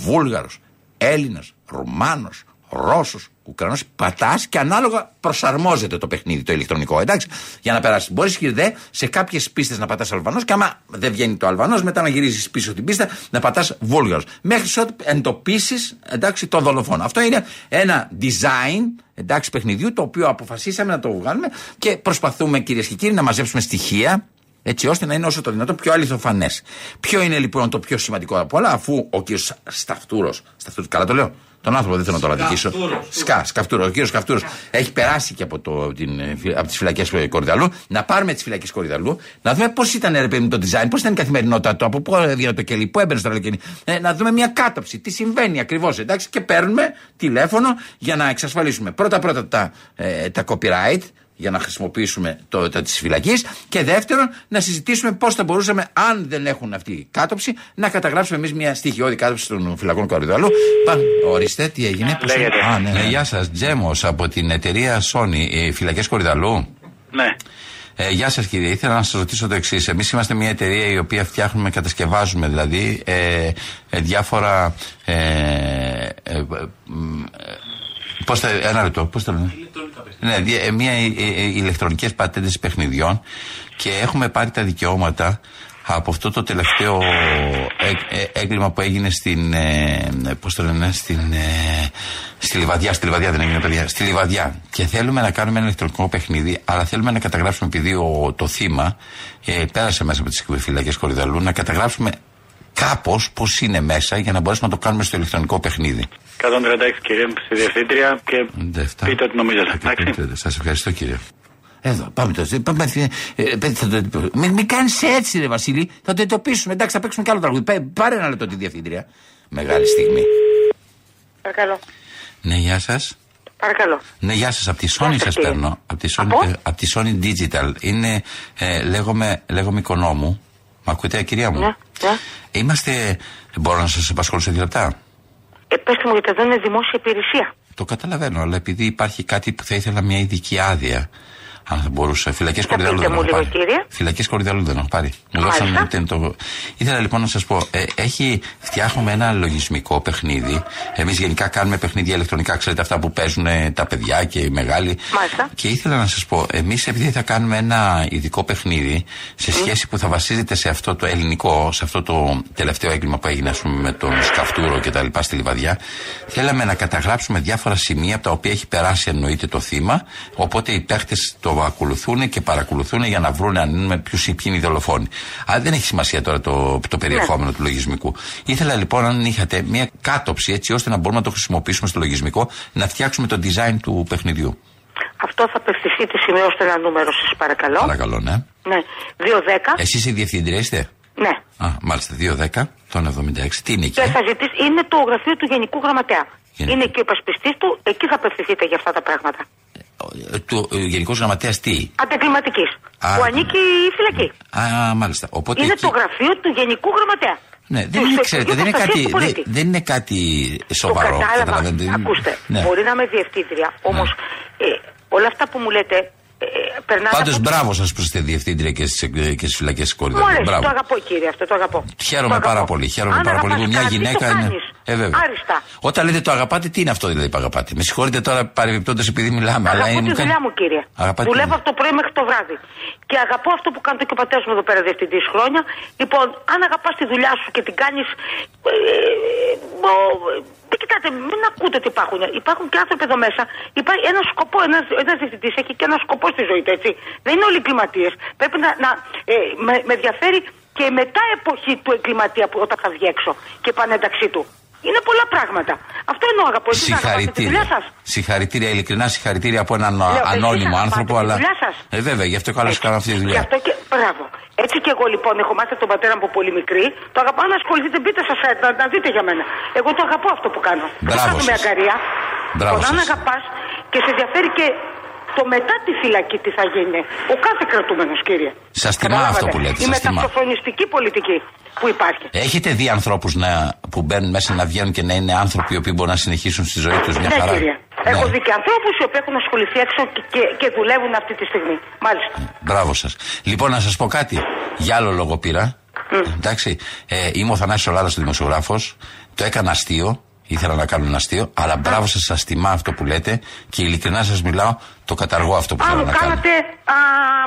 Βούλγαρος, Έλληνας, Ρουμάνος, Ρώσος, Ουκρανός, πατάς και ανάλογα προσαρμόζεται το παιχνίδι το ηλεκτρονικό. Εντάξει, για να περάσεις. Μπορείς και δε σε κάποιες πίστες να πατάς Αλβανός και άμα δεν βγαίνει το Αλβανός, μετά να γυρίσει πίσω την πίστα να πατάς Βούλγαρος. Μέχρι ότου εντοπίσεις εντάξει, το δολοφόνο. Αυτό είναι ένα design εντάξει, παιχνιδιού το οποίο αποφασίσαμε να το βγάλουμε και προσπαθούμε κυρίες και κύριοι να μαζέψουμε στοιχεία έτσι ώστε να είναι όσο το δυνατόν πιο αληθοφανές. Ποιο είναι λοιπόν το πιο σημαντικό από όλα, αφού ο κύριος Σταυτούρος. Σταυτούρο, καλά το λέω. Τον άνθρωπο δεν θέλω να τον αδικήσω. Σκά, Σκαφτούρο. Ο κύριος Σκαφτούρο έχει περάσει και από, το, την, ε, από τις φυλακές Κορυδαλού. Να πάρουμε τις φυλακές Κορυδαλού, να δούμε πώς ήταν ρε παιδί μου το design, πώς ήταν η καθημερινότητα του, από πού έβγαινε το κελί, πού έμπαινε στο ρολοκελί. Ε, να δούμε μια κάταψη, τι συμβαίνει ακριβώς. Εντάξει, και παίρνουμε τηλέφωνο για να εξασφαλίσουμε πρώτα-πρώτα τα, ε, τα copyright, για να χρησιμοποιήσουμε το, το, της φυλακής. Και δεύτερον, να συζητήσουμε πώς θα μπορούσαμε, αν δεν έχουν αυτή κάτωψη, να καταγράψουμε εμείς μια στοιχειώδη κάτωψη των φυλακών Κορυδαλού. Πάμε. Ορίστε, τι έγινε; πώς- Λέγεται. Α, ναι, ναι. γεια σας, Τζέμος από την εταιρεία Sony, ε, φυλακές Κορυδαλού. Ναι. Ε, γεια σας κύριε, ήθελα να σας ρωτήσω το εξής. Εμείς είμαστε μια εταιρεία η οποία φτιάχνουμε, κατασκευάζουμε δηλαδή ε, ε, διάφορα. Ε, ε, ε, μ, ε, πώς θα, ένα λεπτό, πώς το λένε. Ναι, δι- ε, μια ε, ε, ηλεκτρονικές πατέντες παιχνιδιών και έχουμε πάρει τα δικαιώματα από αυτό το τελευταίο ε, ε, έγκλημα που έγινε στην, ε, πώς το λένε, στην, ε, στη Λιβαδιά, στη Λιβαδιά δεν έγινε παιδιά, στη Λιβαδιά και θέλουμε να κάνουμε ένα ηλεκτρονικό παιχνίδι αλλά θέλουμε να καταγράψουμε επειδή ο, το θύμα ε, πέρασε μέσα από τις φυλακές Κορυδαλού να καταγράψουμε κάπως πώς είναι μέσα για να μπορέσουμε να το κάνουμε στο ηλεκτρονικό παιχνίδι. 136 κύριε μου στη διευθύντρια και πείτε ό,τι νομίζετε. Εντάξει. Σας ευχαριστώ κύριε. Εδώ, πάμε τώρα. Πάμε, ε, ε, παιδί, θα το, μην μην κάνεις έτσι, ρε Βασίλη. Θα το εντοπίσουμε. Εντάξει, θα παίξουμε κι άλλο τραγούδι. Πέ- Πάρε ένα λεπτό τη διευθύντρια. Μεγάλη στιγμή. Παρακαλώ. Ναι, γεια σας. Παρακαλώ. Ναι, γεια σας. Από τη Sony σας παίρνω. Από τη Sony, ε, από τη Sony Digital. Είναι, ε, λέγομαι, λέγομαι οικονόμου. Μ' ακούτε, κυρία μου; Ναι, ναι. Είμαστε. Μπορώ να σας απασχολήσω δύο λεπτά; Ε, πέστε μου γιατί εδώ είναι δημόσια υπηρεσία. Το καταλαβαίνω, αλλά επειδή υπάρχει κάτι που θα ήθελα μια ειδική άδεια Αν θα μπορούσα. Φυλακές Κορυδαλού πείτε δεν μου έχω λίγο, πάρει. κύριε. Φυλακές Κορυδαλού δεν έχω πάρει. Μου Μάλιστα. δώσανε ούτε το. Ήθελα λοιπόν να σας πω, ε, έχει, φτιάχνουμε ένα λογισμικό παιχνίδι. Εμείς γενικά κάνουμε παιχνίδια ηλεκτρονικά, ξέρετε αυτά που παίζουν ε, τα παιδιά και οι μεγάλοι. Μάλιστα. Και ήθελα να σας πω, εμείς επειδή θα κάνουμε ένα ειδικό παιχνίδι σε σχέση που θα βασίζεται σε αυτό το ελληνικό, σε αυτό το τελευταίο έγκλημα που έγινε, ας πούμε, με τον Σκαφτούρο και τα λοιπά στη Λιβαδιά, θέλαμε να καταγράψουμε διάφορα σημεία από τα οποία έχει περάσει εννοείται το θύμα. Οπότε οι παίχτες το ακολουθούν και παρακολουθούν για να βρουν αν είναι ποιους ποιοι είναι οι δολοφόνοι. Αλλά δεν έχει σημασία τώρα το, το περιεχόμενο του λογισμικού. Ήθελα λοιπόν, αν είχατε μια κάτοψη έτσι ώστε να μπορούμε να το χρησιμοποιήσουμε στο λογισμικό, να φτιάξουμε το design του παιχνιδιού. Αυτό θα απευθυνθείτε, σημειώστε ένα νούμερο σας παρακαλώ. Παρακαλώ, ναι. Ναι. 210. Εσείς η διευθύντρια είστε; Ναι. Α, μάλιστα, 210, τον 76. Τι είναι εκεί. Και θα ζητήσει, είναι το γραφείο του Γενικού Γραμματέα. Είναι και ο υπασπιστής του, εκεί θα απευθυνθείτε για αυτά τα πράγματα. Ε, Του ε, Γενικός Γραμματέας τι; Αντεγκληματική. Α, Που ανήκει η φυλακή. Α, μάλιστα. Οπότε είναι εκεί... το γραφείο του Γενικού Γραμματέα. Ναι, δεν του είναι, Υπουργείου ξέρετε, δεν είναι, Προστασίας κάτι, του δεν, Πολίτη. δεν είναι κάτι σοβαρό. Το κατάλαβα. καταλαβαίνετε. Ακούστε, Ναι. μπορεί να είμαι διευθύντρια, όμως ε, όλα αυτά που μου λέτε ε, περνάνε. Πάντως, από- μπράβο σας που είστε διευθύντρια και στις και στις φυλακές της Μου Κορυδαλού. αρέσει, Μπράβο. το αγαπώ κύριε αυτό, το αγαπώ. Χαίρομαι Το πάρα αγαπώ. πολύ. Χαίρομαι Αν πάρα πολύ που αγαπάς μια κάτι, γυναίκα το είναι. κάνεις. Ε, βέβαια. Άριστα. Όταν λέτε το αγαπάτε, τι είναι αυτό δηλαδή που αγαπάτε; Με συγχωρείτε τώρα παρεμπιπτόντως επειδή μιλάμε. αλλά Αγαπώ είναι, τη μου κάνει- δουλειά μου, κύριε. Αγαπάτε Δουλεύω τη από το πρωί μέχρι το βράδυ. Και αγαπώ αυτό που κάνετε και ο πατέρας μου εδώ πέρα διευθυντής χρόνια. Λοιπόν, αν αγαπάς τη δουλειά σου και την κάνεις. Ε, ε, κοιτάτε, μην ακούτε ότι υπάρχουν. Υπάρχουν και άνθρωποι εδώ μέσα. Υπάρχει ένα σκοπό, ένας ένας διευθυντής έχει και ένα σκοπό στη ζωή του, έτσι. Δεν είναι όλοι εγκληματίες. Πρέπει να. να ε, με, με ενδιαφέρει και μετά εποχή του εγκληματία που όταν θα βγει έξω και επανένταξή του. Είναι πολλά πράγματα. Αυτό εννοώ αγαπώ. Εσείς να αγαπάτε τη δουλειά Συγχαρητήρια. σας. Συγχαρητήρια, ειλικρινά συγχαρητήρια από έναν Λέω, εσείς ανώνυμο αγαπάτε άνθρωπο. τη Αλλά... δουλειά σας. Ε, βέβαια, γι' αυτό καλώ κάνω αυτή τη Γι' δουλειά. αυτό και. Μπράβο. Έτσι και εγώ λοιπόν έχω μάθει από τον πατέρα μου από πολύ μικρή. Το αγαπάω να ασχοληθείτε, μπείτε στα site να, να δείτε για μένα. Εγώ το αγαπώ αυτό που κάνω. Μπράβο Δεν κάνω με σας. αγκαρία. Μπράβο Λοιπόν, αν σας. αγαπά και σε ενδιαφέρει και το μετά τη φυλακή τι θα γίνει. Ο κάθε κρατούμενος, κύριε. Σας τιμά αυτό που λέτε. Η Σας τιμά. μετασοφρονιστική πολιτική που υπάρχει. Έχετε δει ανθρώπους που μπαίνουν μέσα να βγαίνουν και να είναι άνθρωποι οι οποίοι μπορούν να συνεχίσουν στη ζωή τους μια ναι, χαρά; κύριε. Έχω δει και ανθρώπους οι οποίοι έχουν ασχοληθεί έξω και, και, και δουλεύουν αυτή τη στιγμή. Μάλιστα. Μπράβο σας. Λοιπόν, να σας πω κάτι. Για άλλο λόγο πήρα. Εντάξει. Ε, είμαι ο Θανάσης Ολάρας ο δημοσιογράφος. Το έκανα αστείο. Ήθελα να κάνω ένα αστείο. Αλλά μπράβο σας, σας τιμά αυτό που λέτε. Και ειλικρινά σας μιλάω, το καταργώ αυτό που Α, θέλω μου να κάνω. κάνατε, α,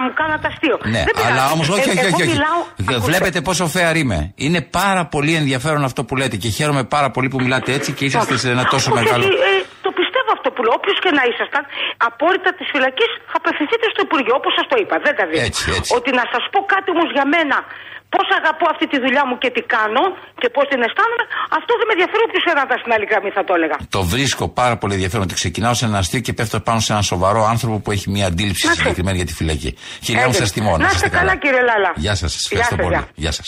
μου κάνατε αστείο. Ναι, Δεν πειράζει. αλλά όμως όχι, Ε, όχι, εγώ όχι. όχι. μιλάω, Δε- ακούστε. Βλέπετε πόσο fair είμαι. Είναι πάρα πολύ ενδιαφέρον αυτό που λέτε και χαίρομαι πάρα πολύ που μιλάτε έτσι και είσαστε σε ένα τόσο Όχι, μεγάλο. όχι, ε, το πιστεύω αυτό που λέω. Όποιος και να ήσασταν, απόρριτα της φυλακής θα απευθυνθείτε στο Υπουργείο, όπως σας το είπα. Δεν τα δίνω. Έτσι, έτσι. Ότι να σας πω κάτι όμως για μένα, πώς αγαπώ αυτή τη δουλειά μου και τι κάνω και πώς την αισθάνομαι, αυτό δεν με ενδιαφέρει όποιο να ήταν στην άλλη γραμμή, θα το έλεγα. Το βρίσκω πάρα πολύ ενδιαφέρον ότι ξεκινάω σε ένα αστείο και πέφτω πάνω σε έναν σοβαρό άνθρωπο που έχει μια αντίληψη Να συγκεκριμένη για τη φυλακή. Κυρία μου, Έτσι. σας τιμώ. Να είστε καλά, κύριε Λάλα. Γεια σας, σα ευχαριστώ σας, πολύ. γεια. Γεια σας.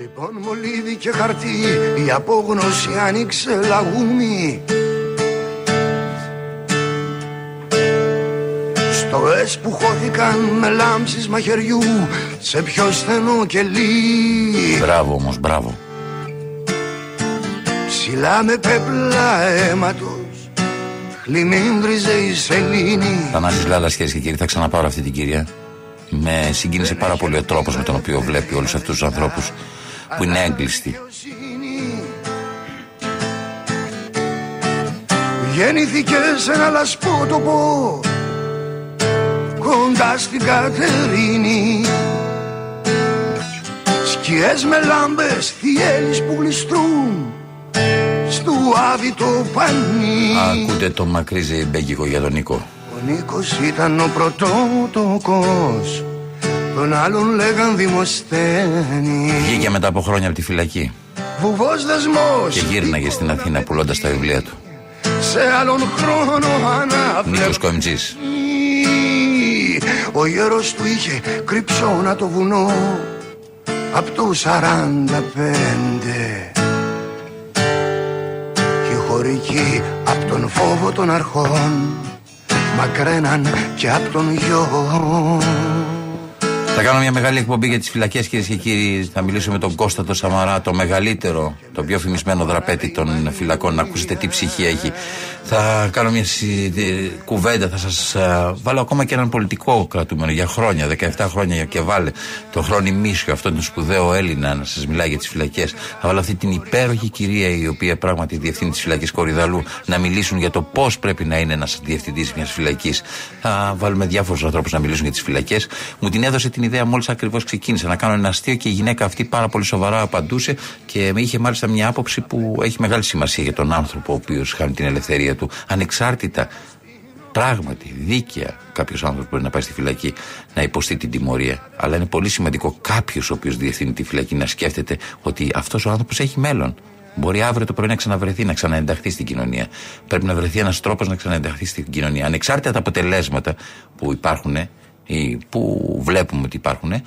Λοιπόν μολύβι και χαρτί η απόγνωση άνοιξε λαγούμι Στοές που χώθηκαν με λάμψεις μαχαιριού σε πιο στενό κελί Μπράβο όμως, μπράβο. Ψηλά με πέπλα αίματος χλιμίντριζε η σελήνη Θανάσης Λάλλας, κυρίε και κύριοι, θα ξαναπάρω αυτή την κυρία. Με συγκίνησε πάρα πολύ ο τρόπος με τον οποίο βλέπει όλους αυτούς τους ανθρώπους που είναι έγκλειστοι. Γεννήθηκε σε ένα λασπότοπο κοντά στην Κατερίνη Σκιές με λάμπες, θυέλεις που γλιστρούν στου άβητο πανί Ακούτε το μακρύ ζεϊμπέγικο για τον Νίκο. Ο Νίκος ήταν ο πρωτότοκος τον άλλον λέγαν δημοσθένη Βγήκε μετά από χρόνια από τη φυλακή Βουβός δεσμός και γύρναγε στην Αθήνα πουλώντας τα βιβλία του. σε άλλον χρόνο ανάβλεπε Νίκος Κομτζή. Ο γέρος του είχε κρυψώνα το βουνό Απ' του 45 Και οι χωρικοί απ' τον φόβο των αρχών Μακραίναν και απ' τον γιο Θα κάνω μια μεγάλη εκπομπή για τις φυλακές, κυρίες και κύριοι. Θα μιλήσω με τον Κώστα το Σαμαρά, το μεγαλύτερο, το πιο φημισμένο δραπέτη των φυλακών. Να ακούσετε τι ψυχή έχει. Θα κάνω μια συ- ε, κουβέντα, θα σας βάλω ακόμα και έναν πολιτικό κρατούμενο για χρόνια, 17 χρόνια και βάλε τον Χρόνι Μίσιο, αυτόν τον σπουδαίο Έλληνα να σας μιλάει για τις φυλακές. Θα βάλω αυτή την υπέροχη κυρία η οποία πράγματι διευθύνει τις φυλακές Κορυδαλού να μιλήσουν για το πώς πρέπει να είναι ένας διευθυντής μιας φυλακής. Θα βάλουμε διάφορους ανθρώπους να μιλήσουν για τις φυλακές. Μου την έδωσε την ιδέα μόλις ακριβώς ξεκίνησα να κάνω ένα αστείο και η γυναίκα αυτή πάρα πολύ σοβαρά απαντούσε και με είχε μάλιστα μια άποψη που έχει μεγάλη σημασία για τον άνθρωπο ο οποίος χάνει την ελευθερία του ανεξάρτητα πράγματι, δίκαια κάποιος άνθρωπος μπορεί να πάει στη φυλακή να υποστεί την τιμωρία. Αλλά είναι πολύ σημαντικό κάποιος ο οποίος διευθύνει τη φυλακή να σκέφτεται ότι αυτός ο άνθρωπος έχει μέλλον. Μπορεί αύριο το πρωί να ξαναβρεθεί, να ξαναενταχθεί στην κοινωνία. Πρέπει να βρεθεί ένας τρόπος να ξαναενταχθεί στην κοινωνία. Ανεξάρτητα τα αποτελέσματα που υπάρχουν ή που βλέπουμε ότι υπάρχουν, ε,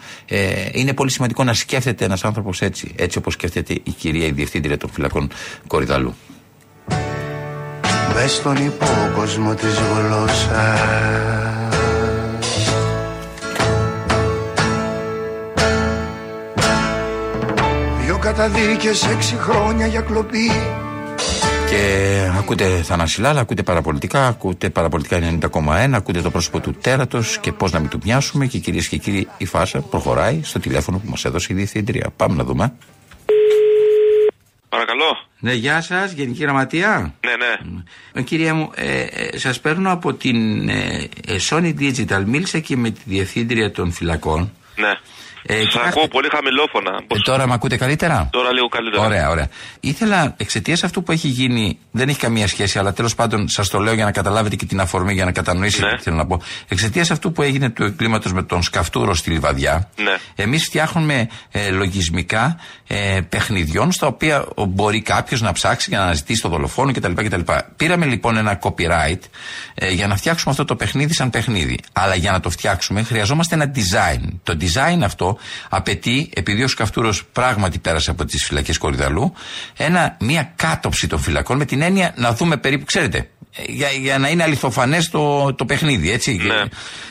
είναι πολύ σημαντικό να σκέφτεται ένας άνθρωπος έτσι. Έτσι όπως σκέφτεται η κυρία η διευθύντρια των φυλακών Κορυδαλού. Μες στον υπόκοσμο της γλώσσας Δυο καταδίκες έξι χρόνια για κλοπή Και ακούτε Θανασιλάλα, ακούτε παραπολιτικά, ακούτε παραπολιτικά 90,1, ακούτε το πρόσωπο του τέρατος και πώς να μην του μοιάσουμε. Και κυρίες και κύριοι, η φάσα προχωράει στο τηλέφωνο που μας έδωσε η διευθύντρια. Πάμε να δούμε. Παρακαλώ. Ναι, γεια σας, Γενική Γραμματεία. Ναι, ναι. Ε, κυρία μου, ε, ε, σας παίρνω από την ε, ε, Sony Digital. Μίλησα και με τη διευθύντρια των φυλακών. Ναι. Ε, Σας κοιτάξτε, ακούω πολύ χαμηλόφωνα. ε, τώρα με ακούτε καλύτερα; Τώρα λίγο καλύτερα. Ωραία, ωραία. Ήθελα εξαιτίας αυτού που έχει γίνει, δεν έχει καμία σχέση, αλλά τέλος πάντων σας το λέω για να καταλάβετε και την αφορμή, για να κατανοήσετε τι θέλω να πω. Εξαιτίας αυτού που έγινε του εγκλήματος με τον Σκαφτούρο στη Λιβαδιά, Ναι. εμείς φτιάχνουμε ε, λογισμικά ε, παιχνιδιών στα οποία ο- μπορεί κάποιος να ψάξει για να αναζητήσει το δολοφόνο κτλ. κτλ. Πήραμε λοιπόν ένα copyright ε, για να φτιάξουμε αυτό το παιχνίδι σαν παιχνίδι. Αλλά για να το φτιάξουμε χρειαζόμαστε ένα design. Το design αυτό απαιτεί, επειδή ο Σκαφτούρος πράγματι πέρασε από τις φυλακές Κορυδαλού, ένα, μία κάτωψη των φυλακών με την έννοια να δούμε περίπου, ξέρετε, ε, για, για να είναι αληθοφανές το, το παιχνίδι, έτσι.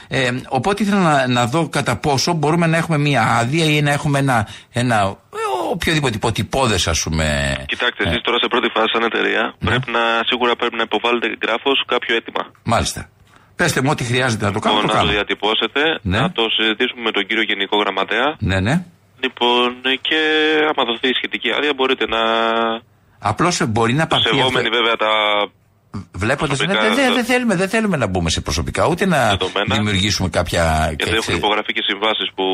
Ε, οπότε ήθελα να, να δω κατά πόσο μπορούμε να έχουμε μία άδεια ή να έχουμε ένα, ένα ε, οποιοδήποτε υποτυπώδες ας πούμε. Κοιτάξτε, εσείς τώρα σε πρώτη φάση, σαν εταιρεία, Ναι. πρέπει να, σίγουρα πρέπει να υποβάλλετε γράφος κάποιο αίτημα. Μάλιστα. Πέστε μου ό,τι χρειάζεται να το κάνω, το Λοιπόν, να το κάνω. διατυπώσετε, Ναι. να το συζητήσουμε με τον κύριο Γενικό Γραμματέα. Ναι, ναι. Λοιπόν, και άμα δοθεί η σχετική άδεια, μπορείτε να. Απλώς μπορεί να πάρθει αυτό. Σεβόμενοι βέβαια τα. Βλέποντας. Ναι, προσωπικά δεν δεν- τα- δεν θέλουμε, δεν θέλουμε να μπούμε σε προσωπικά, ούτε να Δεδομένα. δημιουργήσουμε κάποια. Γιατί και- έχουν υπογραφεί και συμβάσεις που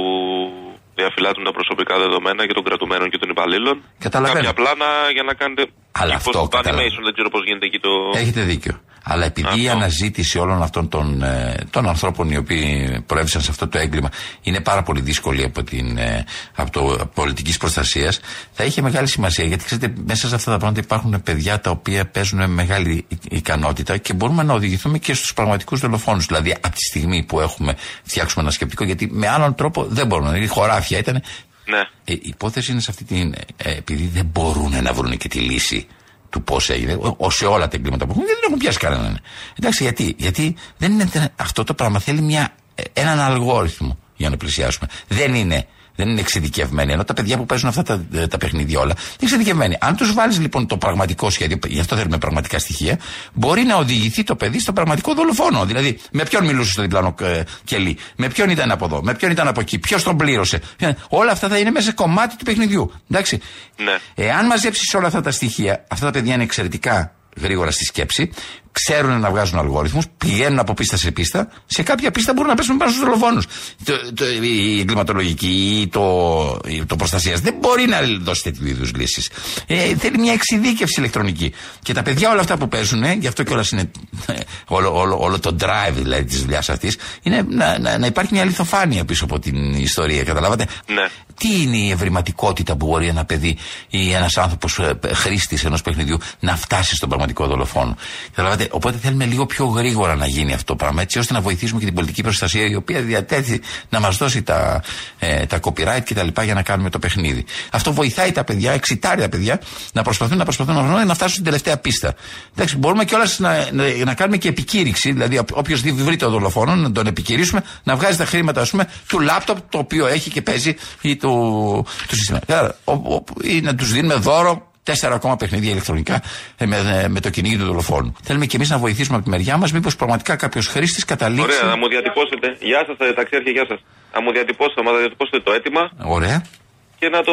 διαφυλάττουν τα προσωπικά δεδομένα και των κρατουμένων και των υπαλλήλων. Καταλαβαίνω. Κάποια πλάνα για να κάνετε. Αλλά Πώς αυτό το καταλαβαίνω. animation, δεν ξέρω πώς γίνεται εκεί το. Έχετε δίκιο. Αλλά επειδή η αναζήτηση όλων αυτών των, ε, των ανθρώπων οι οποίοι προέβησαν σε αυτό το έγκλημα είναι πάρα πολύ δύσκολη από, την, ε, από το πολιτικής προστασίας, θα είχε μεγάλη σημασία. Γιατί ξέρετε, μέσα σε αυτά τα πράγματα υπάρχουν παιδιά τα οποία παίζουν με μεγάλη ι- ικανότητα και μπορούμε να οδηγηθούμε και στους πραγματικούς δολοφόνους. Δηλαδή, από τη στιγμή που έχουμε φτιάξουμε ένα σκεπτικό, γιατί με άλλον τρόπο δεν μπορούμε. Η χωράφια ήταν. Ναι. Ε, η υπόθεση είναι σε αυτή την. Ε, επειδή δεν μπορούν να βρουν και τη λύση του πώς έγινε, ο- ο- σε όλα τα εγκλήματα που έχουν, δεν έχουν πιάσει κανέναν. Εντάξει, γιατί, γιατί δεν είναι, δεν- αυτό το πράγμα θέλει μια, ε, έναν αλγόριθμο για να πλησιάσουμε. Δεν είναι, δεν είναι εξειδικευμένοι. Ενώ τα παιδιά που παίζουν αυτά τα, ε, τα παιχνίδια όλα είναι εξειδικευμένοι. Αν τους βάλεις λοιπόν το πραγματικό σχέδιο, γι' αυτό θέλουμε πραγματικά στοιχεία, μπορεί να οδηγηθεί το παιδί στο πραγματικό δολοφόνο. Δηλαδή, με ποιον μιλούσες στο διπλανό ε, κελί, με ποιον ήταν από εδώ, με ποιον ήταν από εκεί, ποιος τον πλήρωσε; Ε, Όλα αυτά θα είναι μέσα σε κομμάτι του παιχνιδιού. Εντάξει. Ναι. Εάν μαζέψεις όλα αυτά τα στοιχεία, αυτά τα παιδιά είναι εξαιρετικά γρήγορα στη σκέψη, ξέρουν να βγάζουν αλγόριθμους, πηγαίνουν από πίστα σε πίστα, σε κάποια πίστα μπορούν να πέσουν πάνω στους δολοφόνους. Το, το, η εγκληματολογική ή το, ή το προστασίας δεν μπορεί να δώσει τέτοιου είδους λύσεις. Ε, θέλει μια εξειδίκευση ηλεκτρονική. Και τα παιδιά όλα αυτά που παίζουν, ε, γι' αυτό κιόλας είναι ε, όλο, όλο, όλο το drive δηλαδή της δουλειάς αυτής, είναι να, να, να υπάρχει μια αληθοφάνεια πίσω από την ιστορία. Καταλάβατε; Ναι. Τι είναι η ευρηματικότητα που μπορεί ένα παιδί ή ένας άνθρωπος χρήστης ενός παιχνιδιού να φτάσει στον πραγματικό δολοφόνο; Καταλαβαίνετε, οπότε θέλουμε λίγο πιο γρήγορα να γίνει αυτό το πράγμα, έτσι ώστε να βοηθήσουμε και την πολιτική προστασία η οποία διατέθη να μας δώσει τα, ε, τα copyright κτλ. για να κάνουμε το παιχνίδι. Αυτό βοηθάει τα παιδιά, εξητάρει τα παιδιά να προσπαθούν να προσπαθούν να, βρουν, να φτάσουν στην τελευταία πίστα. Εντάξει, μπορούμε κιόλας να, να, να κάνουμε και επικήρυξη, δηλαδή όποιος βρει το δολοφόνο να τον επικυρίσουμε, να βγάζει τα χρήματα ας πούμε, του λάπτοπ το οποίο έχει και παίζει ή του, του σύστημα. Άρα, ο- ο- ή να τους δίνουμε δώρο Τέσσερα ακόμα παιχνίδια ηλεκτρονικά ε, με, ε, με το κυνήγι του δολοφόνου. Θέλουμε και εμείς να βοηθήσουμε από τη μεριά μας, μήπως πραγματικά κάποιος χρήστης καταλήξει. Ωραία, να μου διατυπώσετε. Γεια σας, ταξιάρχη, γεια σας. Να μου διατυπώσετε, να μου διατυπώσετε το αίτημα Ωραία. και να το.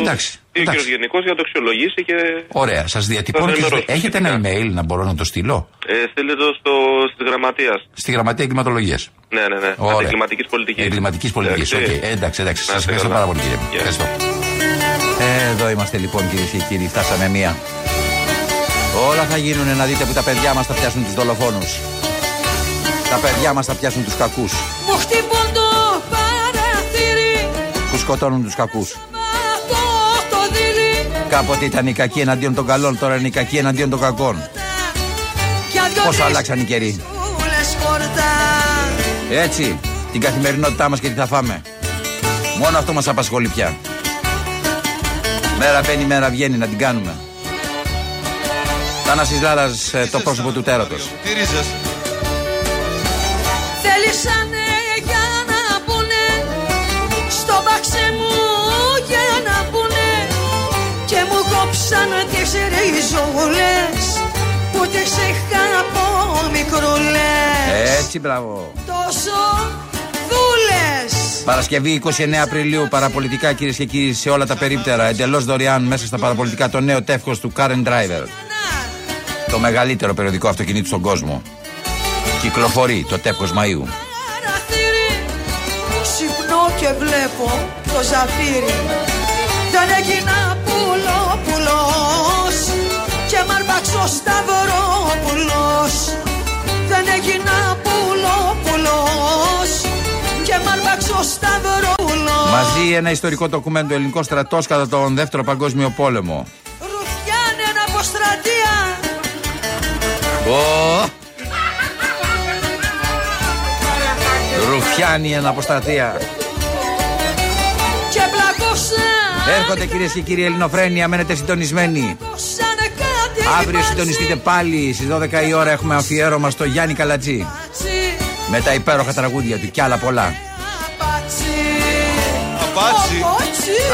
Εντάξει. πει ο κύριος Γενικός για να το αξιολογήσει και. Ωραία, σας διατυπώνω. Θα και ενημερώσω σας- Έχετε ένα email να μπορώ να το στείλω; Ε, στείλτε το στο, στη γραμματεία. Στη γραμματεία εγκληματολογίας. Ναι, ναι, ναι. Ωραία. Εγκληματική πολιτικής. Εγκληματικής πολιτικής. Εντάξει. Okay. Εντάξει, εντάξει. Σας Να είστε ευχαριστώ καλά. πάρα πολύ, κύριε. μου. Γεια. Ευχαριστώ. Ε, Εδώ είμαστε λοιπόν, κυρίες και κύριοι. Φτάσαμε μία. Όλα θα γίνουν να δείτε που τα παιδιά μας θα πιάσουν τους δολοφόνους. Τα παιδιά μας θα πιάσουν τους κακούς. Μου χτυπούν το παραθύρι Που σκοτώνουν τους κακούς. το, το δίλη Κάποτε ήταν οι κακοί εναντίον των καλών, τώρα είναι οι κακοί εναντίον των κακών. Για δυο Πόσο τρεις αλλάξαν οι καιροί. σούλες χορτά Έτσι, την καθημερινότητά μας και τι θα φάμε. Μόνο αυτό μας απασχολεί πια. Μέρα μπαίνει, μέρα βγαίνει, να την κάνουμε. Θάνασης Λάρας, ε, το πρόσωπο του τέρατος. Θέλησανε για να μπουνε Στο μπαξέ μου για να μπουνε Και μου κόψαν τις ριζούλες Που τις είχα από μικρούλες Έτσι, μπράβο. Τόσο δούλες Παρασκευή 29 Απριλίου, παραπολιτικά κυρίες και κύριοι σε όλα τα περίπτερα. Εντελώς δωρεάν μέσα στα παραπολιτικά το νέο τεύχος του Karen Driver. Το μεγαλύτερο περιοδικό αυτοκινήτου στον κόσμο. Κυκλοφορεί το τεύχος Μαΐου. παραθύρι Ξυπνώ και βλέπω το ζαφύρι Δεν έγινα πουλό πουλός Και μ' αρπάξω ο σταυρόπουλος Δεν έγινα πουλό Μαζί ένα ιστορικό ντοκουμέντο ελληνικό στρατός κατά τον δεύτερο παγκόσμιο πόλεμο. Ρουφιάνε ένα αποστρατεία Ω! Ρουφιάνι εν αποστρατεία. Και πλακώσα Έρχονται κυρίες και κύριοι Ελληνοφρένια, μένετε συντονισμένοι. σαν κάτι Αύριο συντονιστείτε πάλι στις 12 η ώρα έχουμε αφιέρωμα στο Γιάννη Καλατζή. Με τα υπέροχα τραγούδια του και άλλα πολλά. Α,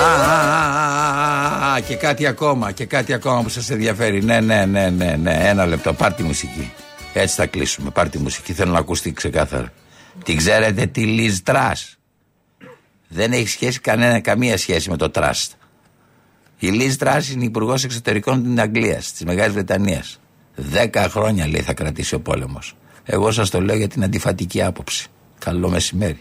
α, α, α, α, α, και κάτι ακόμα, και κάτι ακόμα που σας ενδιαφέρει. Ναι, ναι, ναι, ναι, ναι, ένα λεπτό, πάρ' τη μουσική. Έτσι θα κλείσουμε, πάρ' τη μουσική, θέλω να ακουστεί ξεκάθαρα. Την ξέρετε τη Liz Truss; Δεν έχει σχέση κανένα, καμία σχέση με το Trust. Η Liz Truss είναι υπουργός εξωτερικών της Αγγλίας, της Μεγάλης Βρετανίας. Δέκα χρόνια λέει θα κρατήσει ο πόλεμος. Εγώ σας το λέω για την αντιφατική άποψη. Καλό μεσημέρι.